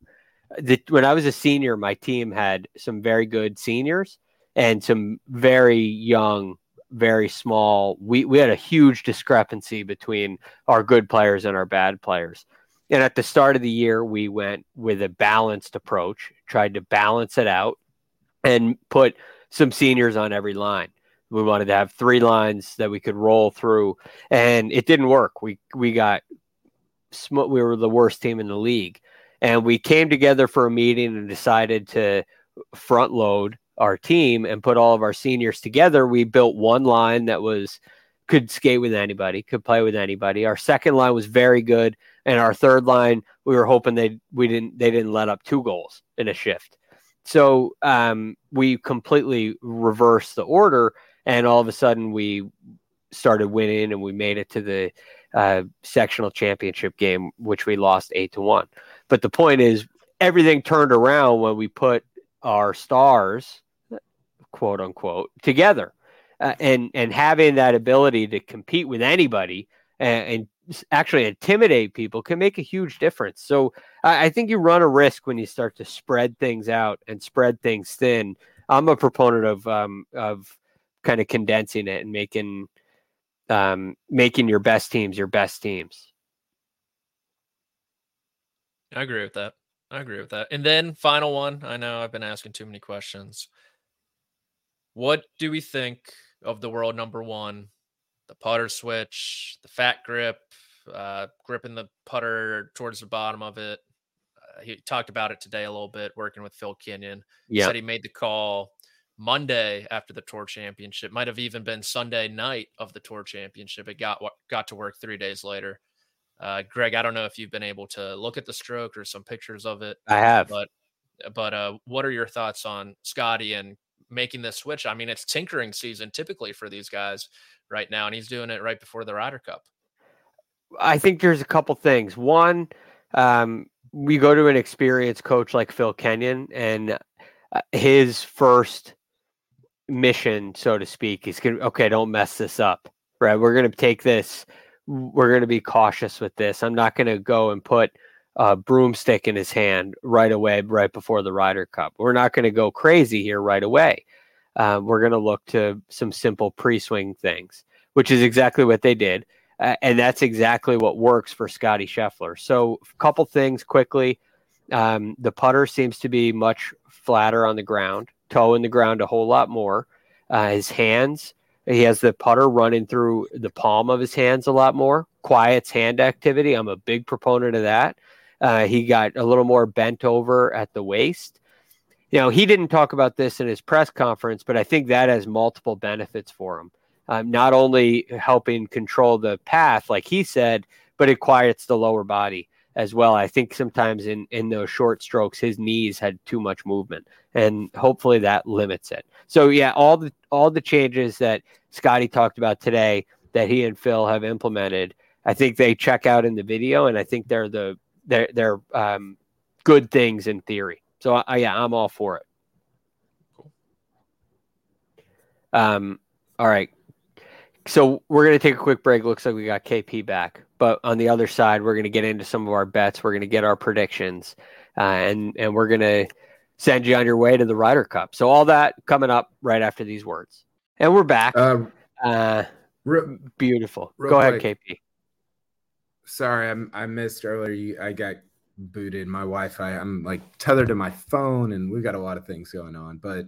The, when I was a senior, my team had some very good seniors and some very young, very small. We we had a huge discrepancy between our good players and our bad players. And at the start of the year, we went with a balanced approach, tried to balance it out, and put some seniors on every line. We wanted to have three lines that we could roll through, and it didn't work. We we got we were the worst team in the league, and we came together for a meeting and decided to front load our team and put all of our seniors together. We built one line that was could skate with anybody, could play with anybody. Our second line was very good, and our third line we were hoping they we didn't they didn't let up two goals in a shift. So um, we completely reversed the order, and all of a sudden we started winning, and we made it to the uh, sectional championship game, which we lost eight to one. But the point is, everything turned around when we put our stars, quote unquote, together, uh, and and having that ability to compete with anybody and, and actually intimidate people can make a huge difference. So I, I, think you run a risk when you start to spread things out and spread things thin. I'm a proponent of um, of kind of condensing it and making um, making your best teams your best teams. I agree with that. I agree with that. And then final one. I know I've been asking too many questions. What do we think of the world number one the putter switch, the fat grip, uh, gripping the putter towards the bottom of it. Uh, he talked about it today a little bit, working with Phil Kenyon. Yeah. Said he made the call Monday after the tour championship. Might have even been Sunday night of the tour championship. It got got to work three days later. Uh, Greg, I don't know if you've been able to look at the stroke or some pictures of it. I have, but but uh, what are your thoughts on Scotty and making this switch. I mean, it's tinkering season typically for these guys right now, and he's doing it right before the Ryder Cup. I think there's a couple things. One, um, we go to an experienced coach like Phil Kenyon, and uh, his first mission, so to speak, is going okay, don't mess this up, right? We're going to take this. We're going to be cautious with this. I'm not going to go and put a broomstick in his hand right away, right before the Ryder Cup. We're not going to go crazy here right away. Uh, we're going to look to some simple pre-swing things, which is exactly what they did. Uh, and that's exactly what works for Scotty Scheffler. So, a couple things quickly. Um, the putter seems to be much flatter on the ground, toe in the ground a whole lot more. Uh, his hands, he has the putter running through the palm of his hands a lot more. Quiets hand activity. I'm a big proponent of that. Uh, he got a little more bent over at the waist. You know, he didn't talk about this in his press conference, but I think that has multiple benefits for him um, not only helping control the path, like he said, but it quiets the lower body as well. I think sometimes in in those short strokes, his knees had too much movement, and hopefully that limits it. So yeah, all the all the changes that Scotty talked about today that he and Phil have implemented, I think they check out in the video, and I think they're the they're they're um, good things in theory. So I, yeah, I'm all for it. Um, all right, so we're going to take a quick break. Looks like we got KP back, but on the other side, we're going to get into some of our bets. We're going to get our predictions, uh, and and we're going to send you on your way to the Ryder Cup. So all that coming up right after these words, and we're back. Um, uh, re- beautiful. Go ahead, KP. Sorry, I, I missed earlier. I got booted. My Wi-Fi. I'm like tethered to my phone, and we've got a lot of things going on. But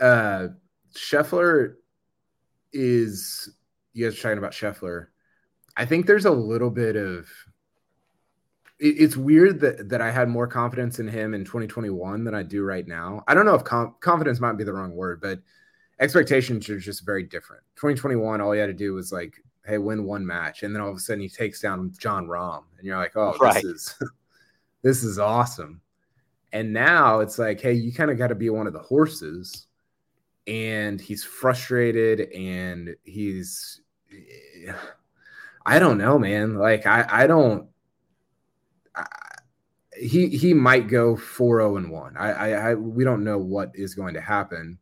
uh, Scheffler is you guys are talking about Scheffler. I think there's a little bit of it, it's weird that that I had more confidence in him in 2021 than I do right now. I don't know if com- confidence might be the wrong word, but expectations are just very different. 2021, all he had to do was like, hey, win one match, and then all of a sudden he takes down Jon Rahm, and you're like, oh, right. this is this is awesome. And now it's like, hey, you kind of got to be one of the horses and he's frustrated and he's I don't know, man. Like I I don't I, he he might go 4-0 and 1. I, I I we don't know what is going to happen.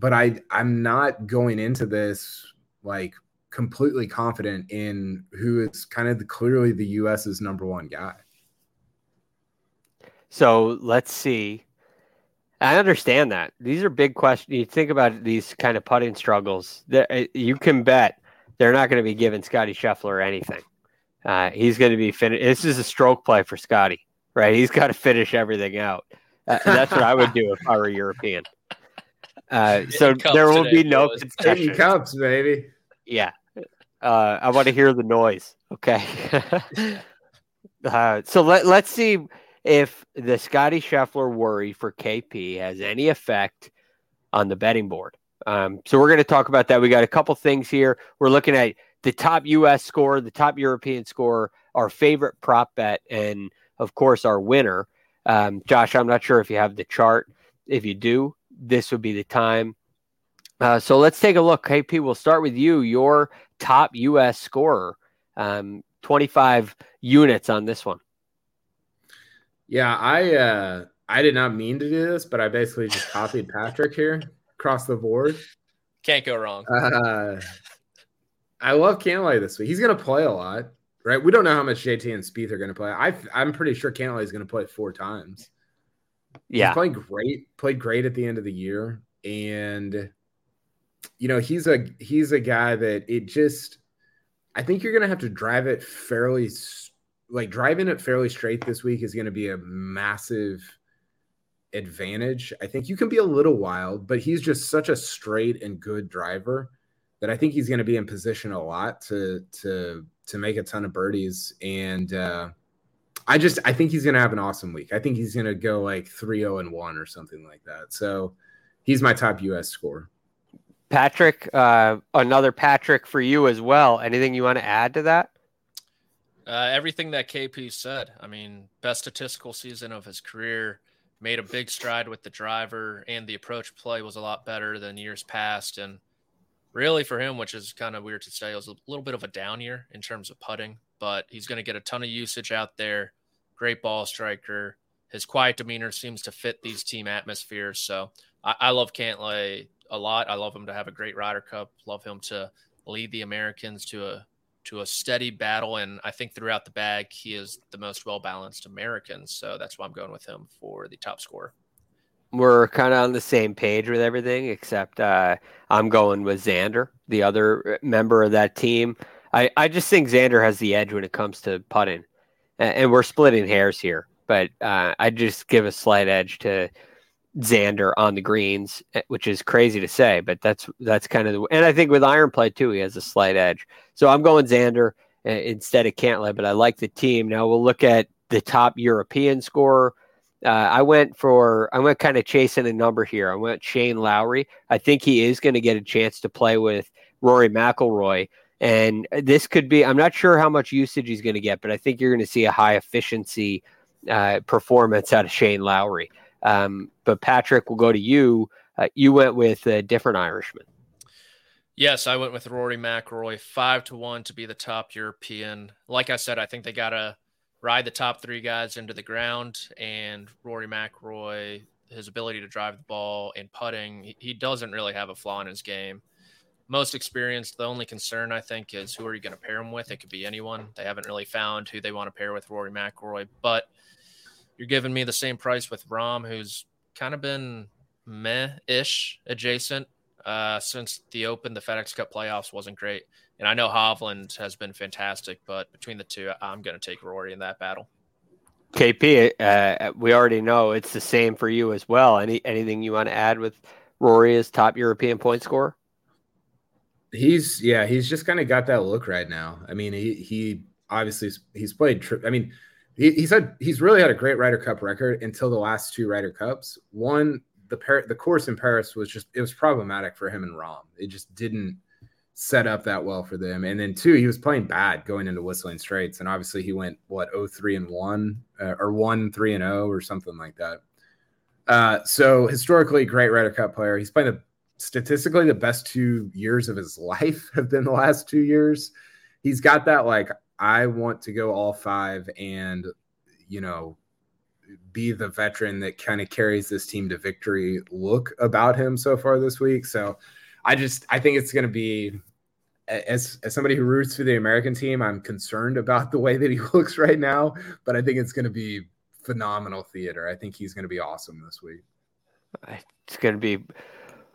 But I I'm not going into this like completely confident in who is kind of the, clearly the US's number one guy. So let's see I understand that. These are big questions. You think about these kind of putting struggles. Uh, you can bet they're not going to be giving Scotty Scheffler anything. Uh, he's going to be finished. This is a stroke play for Scotty, right? He's got to finish everything out. Uh, that's what I would do if I were European. Uh, so there will be no concessions. cups, baby. Yeah, uh, I want to hear the noise. Okay. Uh, so let let's see if the Scotty Scheffler worry for KP has any effect on the betting board. Um, so we're going to talk about that. We got a couple things here. We're looking at the top U.S. score, the top European score, our favorite prop bet, and of course our winner. Um, Josh, I'm not sure if you have the chart. If you do, this would be the time. Uh, so let's take a look. KP, we'll start with you. Your top U.S. scorer, um, 25 units on this one. Yeah, I uh I did not mean to do this, but I basically just copied Patrick here across the board. Can't go wrong. Uh, I love Cantlay this week. He's going to play a lot, right? We don't know how much JT and Spieth are going to play. I I'm pretty sure Cantlay is going to play four times. Yeah, he's playing great. Played great at the end of the year, and you know he's a he's a guy that it just. I think you're to have to drive it fairly like driving it fairly straight this week is to be a massive advantage. I think you can be a little wild, but he's just such a straight and good driver that I think he's to be in position a lot to to to make a ton of birdies and uh I just I think he's to have an awesome week. I think he's to go like 3-0 and 1 or something like that. So he's my top US score. Patrick, uh another Patrick for you as well. Anything you want to add to that? Uh, everything that KP said. I mean, best statistical season of his career, made a big stride with the driver, and the approach play was a lot better than years past. And really, for him, which is kind of weird to say, it was a little bit of a down year in terms of putting, but he's going to get a ton of usage out there. Great ball striker. His quiet demeanor seems to fit these team atmospheres. So I, I love Cantlay a lot. I love him to have a great Ryder Cup. Love him to lead the Americans to a to a steady battle. And I think throughout the bag, he is the most well balanced American. So that's why I'm going with him for the top score. We're kind of on the same page with everything, except uh, I'm going with Xander, the other member of that team. I, I just think Xander has the edge when it comes to putting, and, and we're splitting hairs here. But uh, I just give a slight edge to Xander on the greens, eh, which is crazy to say, but that's that's kind of the and I think with iron play too, he has a slight edge. So I'm going Xander uh, instead of Cantlay, but I like the team. Now we'll look at the top European scorer. Uh, I went for I went kind of chasing a number here. I went Shane Lowry. I think he is going to get a chance to play with Rory McIlroy, and this could be. I'm not sure how much usage he's going to get, but I think you're going to see a high efficiency uh, performance out of Shane Lowry. Um, but Patrick, we'll go to you. Uh, you went with a different Irishman. Yes, I went with Rory McIlroy, five to one to be the top European. Like I said, I think they got to ride the top three guys into the ground, and Rory McIlroy, his ability to drive the ball and putting, he doesn't really have a flaw in his game. Most experienced. The only concern I think is who are you going to pair him with? It could be anyone. They haven't really found who they want to pair with Rory McIlroy, but you're giving me the same price with Rahm, who's kind of been meh-ish adjacent uh, since the Open. The FedEx Cup playoffs wasn't great, and I know Hovland has been fantastic, but between the two, I'm going to take Rory in that battle. KP, uh, we already know it's the same for you as well. Any anything you want to add with Rory as top European point scorer? He's yeah, he's just kind of got that look right now. I mean, he he obviously he's played. Tri- I mean, he, had he's really had a great Ryder Cup record until the last two Ryder Cups. One, the Par- the course in Paris was just it was problematic for him and Rahm. It just didn't set up that well for them. And then two, he was playing bad going into Whistling Straits, and obviously he went what 03 and one uh, or one three and zero oh or something like that. Uh, so historically, great Ryder Cup player. He's playing the statistically the best two years of his life have been the last two years. He's got that like I want to go all five and, you know, be the veteran that kind of carries this team to victory look about him so far this week. So I just I think it's going to be as as somebody who roots for the American team, I'm concerned about the way that he looks right now, but I think it's going to be phenomenal theater. I think he's going to be awesome this week. It's going to be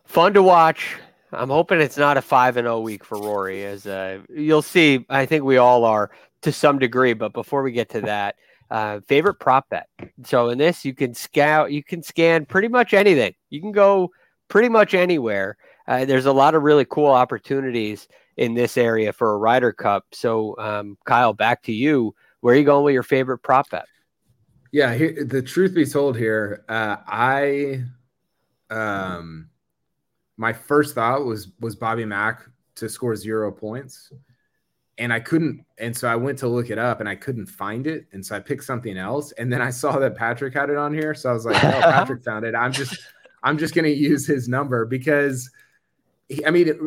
fun to watch. I'm hoping it's not a five and zero oh week for Rory, as uh, you'll see. I think we all are to some degree. But before we get to that, uh, favorite prop bet. So in this, you can scout, you can scan pretty much anything. You can go pretty much anywhere. Uh, there's a lot of really cool opportunities in this area for a Ryder Cup. So um, Kyle, back to you. Where are you going with your favorite prop bet? Yeah, the truth be told, here uh, I um my first thought was was Bobby Mack to score zero points. And I couldn't, and so I went to look it up and I couldn't find it. And so I picked something else. And then I saw that Patrick had it on here. So I was like, oh, Patrick found it. I'm just I'm just gonna use his number because he, I mean it,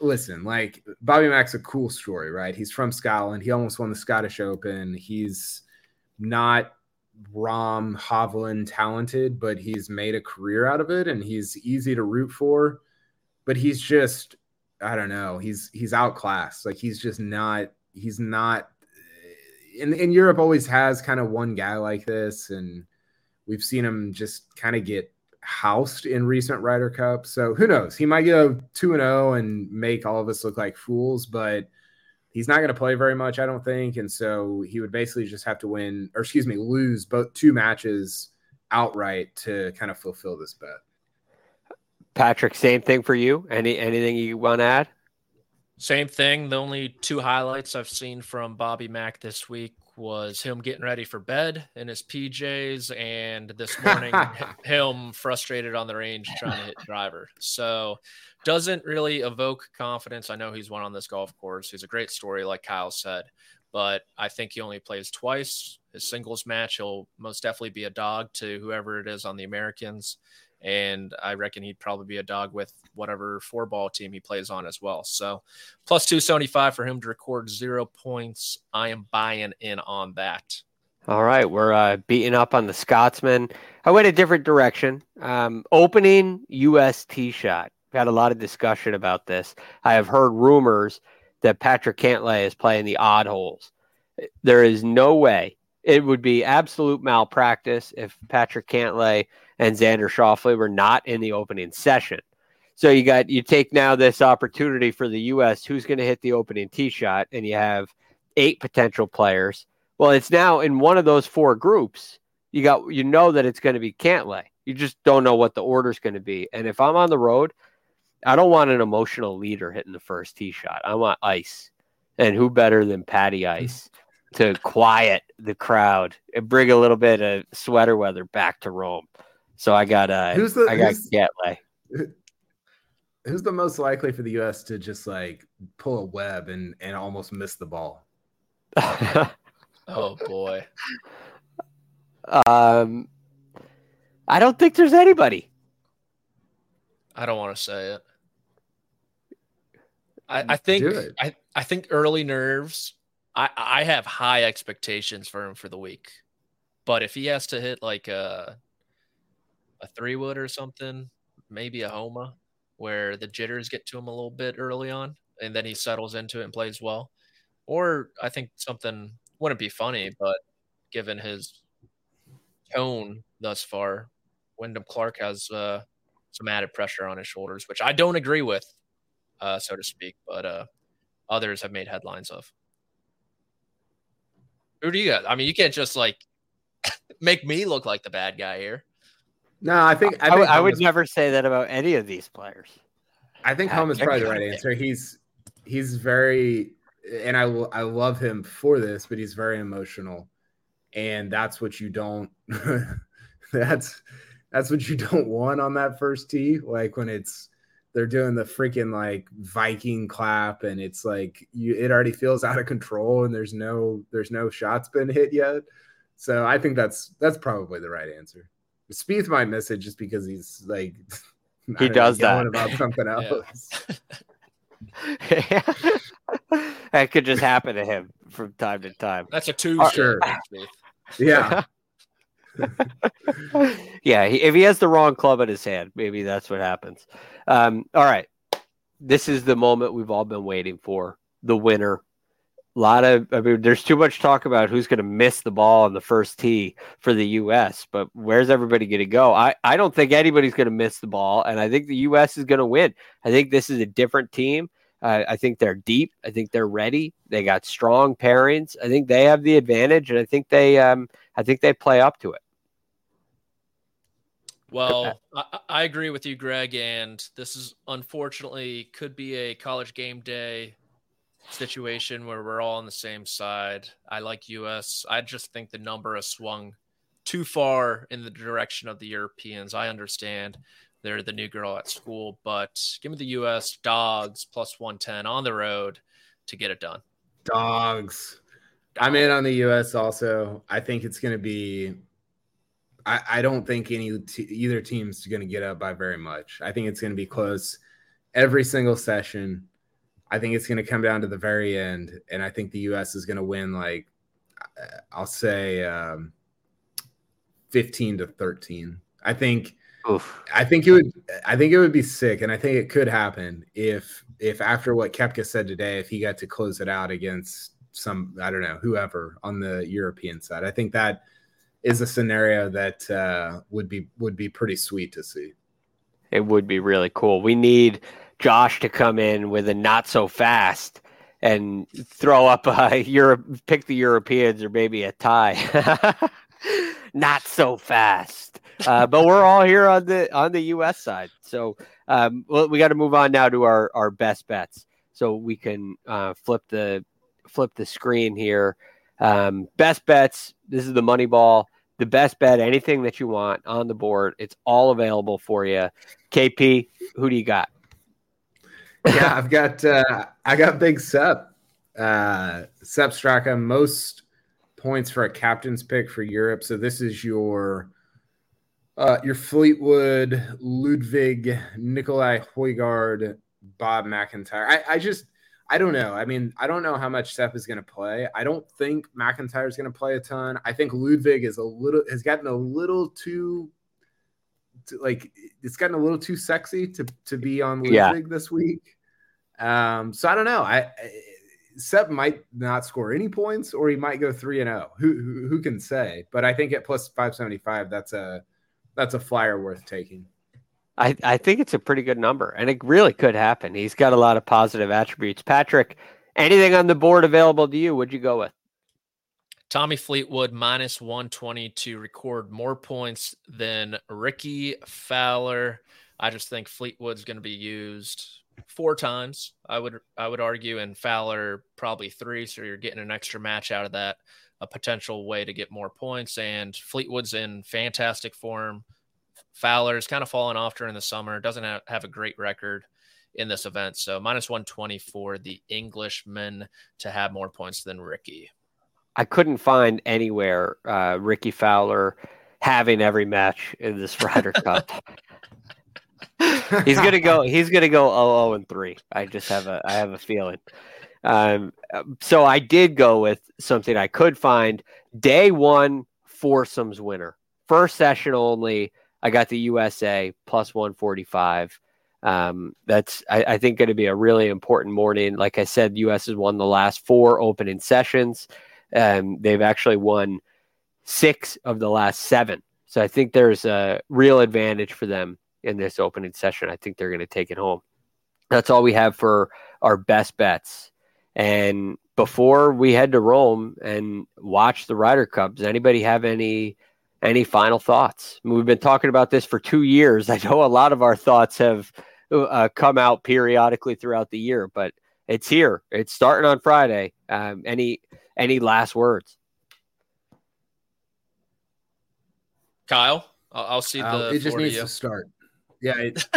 listen, like Bobby Mack's a cool story, right? He's from Scotland. He almost won the Scottish Open. He's not Rahm Hovland talented, but he's made a career out of it and he's easy to root for. But he's just, I don't know, he's he's outclassed. Like he's just not, he's not and, in Europe always has kind of one guy like this, and we've seen him just kind of get housed in recent Ryder Cup. So who knows? He might go 2 and 0 and make all of us look like fools, but he's not going to play very much, I don't think. And so he would basically just have to win, or excuse me, lose both two matches outright to kind of fulfill this bet. Patrick, same thing for you. Any anything you want to add? Same thing. The only two highlights I've seen from Bobby Mack this week was him getting ready for bed in his PJs, and this morning him frustrated on the range trying to hit driver. So doesn't really evoke confidence. I know he's won on this golf course. He's a great story, like Kyle said, but I think he only plays twice. His singles match, he'll most definitely be a dog to whoever it is on the Americans. And I reckon he'd probably be a dog with whatever four ball team he plays on as well. So plus 275 for him to record zero points. I am buying in on that. All right, we're uh, beating up on the Scotsman. I went a different direction. Um, opening U.S. tee shot. We've had a lot of discussion about this. I have heard rumors that Patrick Cantlay is playing the odd holes. There is no way it would be absolute malpractice if Patrick Cantlay and Xander Schauffele were not in the opening session. So you got you take now this opportunity for the U.S. Who's going to hit the opening tee shot, and you have eight potential players well, it's now in one of those four groups. You got you know that it's going to be Cantlay. You just don't know what the order is going to be. And if I'm on the road, I don't want an emotional leader hitting the first tee shot. I want ice. And who better than Patty Ice to quiet the crowd and bring a little bit of sweater weather back to Rome. So I got uh who's the, I got Cantlay. Who's the most likely for the US to just like pull a web and and almost miss the ball? Oh boy. um, I don't think there's anybody. I don't want to say it. I, I think I, I think early nerves. I, I have high expectations for him for the week, but if he has to hit like a a three wood or something, maybe a homa, where the jitters get to him a little bit early on, and then he settles into it and plays well, or I think something wouldn't be funny, but given his tone thus far, Wyndham Clark has uh, some added pressure on his shoulders, which I don't agree with, uh, so to speak, but uh, others have made headlines of. Who do you got? I mean, you can't just like make me look like the bad guy here. No, I think I, think I, would never say that about any of these players. I think Homa is probably the right answer. He's he's very and I I love him for this, but he's very emotional, and that's what you don't. that's that's what you don't want on that first tee. Like when it's they're doing the freaking like Viking clap, and it's like you it already feels out of control, and there's no there's no shots been hit yet. So I think that's that's probably the right answer. Spieth might miss it just because he's like he does know, that about something else. that could just happen to him from time to time. That's a two. Uh, sure. yeah. yeah. He, if he has the wrong club in his hand, maybe that's what happens. Um, all right. This is the moment we've all been waiting for. The winner. A lot of, I mean, there's too much talk about who's going to miss the ball on the first tee for the U.S., but where's everybody going to go? I, I don't think anybody's going to miss the ball, and I think the U.S. is going to win. I think this is a different team. Uh, I think they're deep. I think they're ready. They got strong pairings. I think they have the advantage, and I think they, um, I think they play up to it. Well, I, I agree with you, Greg. And this is unfortunately could be a college game day situation where we're all on the same side. I like US. I just think the number has swung too far in the direction of the Europeans. I understand they're the new girl at school, but give me the U.S. dogs plus 110 on the road to get it done. Dogs. I'm in on the U.S. also. I think it's going to be. I, I don't think any t- either team's going to get up by very much. I think it's going to be close every single session. I think it's going to come down to the very end, and I think the U.S. is going to win like I'll say um, 15 to 13. I think Oof. I think it would. I think it would be sick, and I think it could happen if if after what Koepka said today, if he got to close it out against some I don't know whoever on the European side. I think that is a scenario that uh, would be would be pretty sweet to see. It would be really cool. We need Josh to come in with a not so fast and throw up a Europe, pick the Europeans or maybe a tie. not so fast. Uh, but we're all here on the on the U.S. side, so um, well, we got to move on now to our our best bets, so we can uh, flip the flip the screen here. Um, best bets. This is the money ball. The best bet, anything that you want on the board, it's all available for you. KP, who do you got? Yeah, I've got uh, I got Big Sepp. Uh, Sepp Straka, most points for a captain's pick for Europe. So this is your uh, your Fleetwood, Ludvig, Nicolai Højgaard, Bob MacIntyre. I, I just I don't know. I mean, I don't know how much Sepp is going to play. I don't think MacIntyre is going to play a ton. I think Ludvig is a little has gotten a little too, to, like it's gotten a little too sexy to to be on Ludvig yeah. this week. Um, so I don't know. I, I Sepp might not score any points, or he might go three and zero. Oh. Who, who who can say? But I think at plus five seventy five, that's a that's a flyer worth taking. I, I think it's a pretty good number, and it really could happen. He's got a lot of positive attributes. Patrick, anything on the board available to you? Would you go with? Tommy Fleetwood minus 120 to record more points than Rickie Fowler. I just think Fleetwood's going to be used four times. I would I would argue, and Fowler probably three. So you're getting an extra match out of that, a potential way to get more points. And Fleetwood's in fantastic form. Fowler's kind of fallen off during the summer. Doesn't have, have a great record in this event. So minus 120 for the Englishman to have more points than Rickie. I couldn't find anywhere uh, Rickie Fowler having every match in this Ryder Cup. he's gonna go. He's gonna go 0 and three. I just have a. I have a feeling. Um, so I did go with something I could find. Day one foursomes winner, first session only. I got the USA plus 145. Um, that's I, I think going to be a really important morning. Like I said, the US has won the last four opening sessions. Um, they've actually won six of the last seven. So I think there's a real advantage for them in this opening session. I think they're going to take it home. That's all we have for our best bets. And before we head to Rome and watch the Ryder Cup, does anybody have any any final thoughts? I mean, we've been talking about this for two years. I know a lot of our thoughts have uh, come out periodically throughout the year, but it's here. It's starting on Friday. Um, any any last words? Kyle, I'll, I'll see uh, the. it just needs to start. Yeah, it,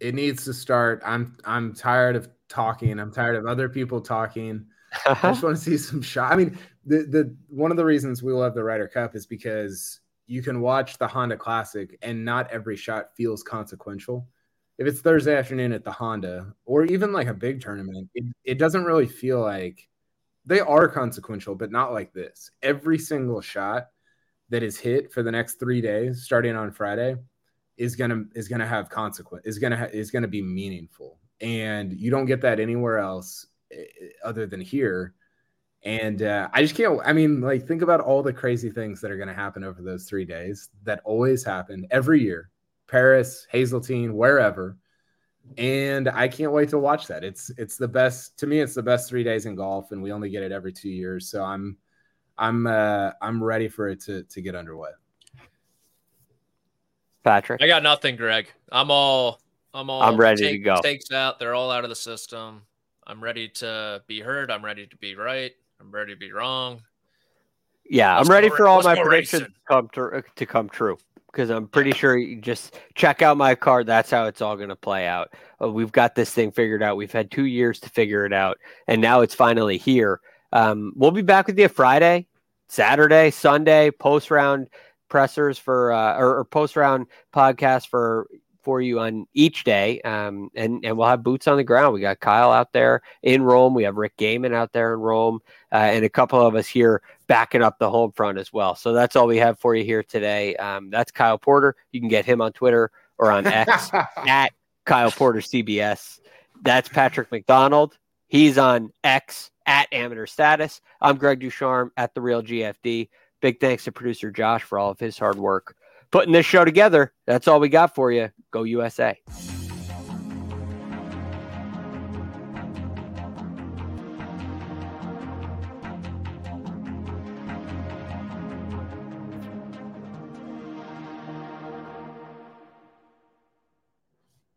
it needs to start. I'm I'm tired of talking. I'm tired of other people talking. I just want to see some shot. I mean, the the one of the reasons we love the Ryder Cup is because you can watch the Honda Classic and not every shot feels consequential. If it's Thursday afternoon at the Honda or even like a big tournament, it, it doesn't really feel like they are consequential, but not like this. Every single shot that is hit for the next three days, starting on Friday, is gonna is gonna have consequence is gonna ha- is gonna be meaningful. And you don't get that anywhere else eh, eh, other than here. And uh, i just can't i mean like think about all the crazy things that are gonna happen over those three days that always happen every year. Paris hazeltine wherever. And i can't wait to watch that. It's it's the best to me it's the best three days in golf and we only get it every two years. So i'm i'm uh i'm ready for it to to get underway Patrick? I got nothing, Greg. I'm all I'm all I'm ready take, to go. Takes out. They're all out of the system. I'm ready to be heard. I'm ready to be right. I'm ready to be wrong. Yeah, let's I'm ready for all my predictions to come to, to come true because I'm pretty yeah. sure you just check out my card. That's how it's all going to play out. Uh, we've got this thing figured out. We've had two years to figure it out, and now it's finally here. Um, we'll be back with you Friday, Saturday, Sunday, post round pressers for uh, or, or post round podcast for for you on each day. Um, and, and we'll have boots on the ground. We got Kyle out there in Rome. We have Rick Gehman out there in Rome, uh, and a couple of us here backing up the home front as well. So that's all we have for you here today. Um, that's Kyle Porter. You can get him on Twitter or on X at Kyle Porter CBS. That's Patrick McDonald. He's on X at amateur status. I'm Greg DuCharme at the real GFD. Big thanks to producer Josh for all of his hard work putting this show together. That's all we got for you. Go USA.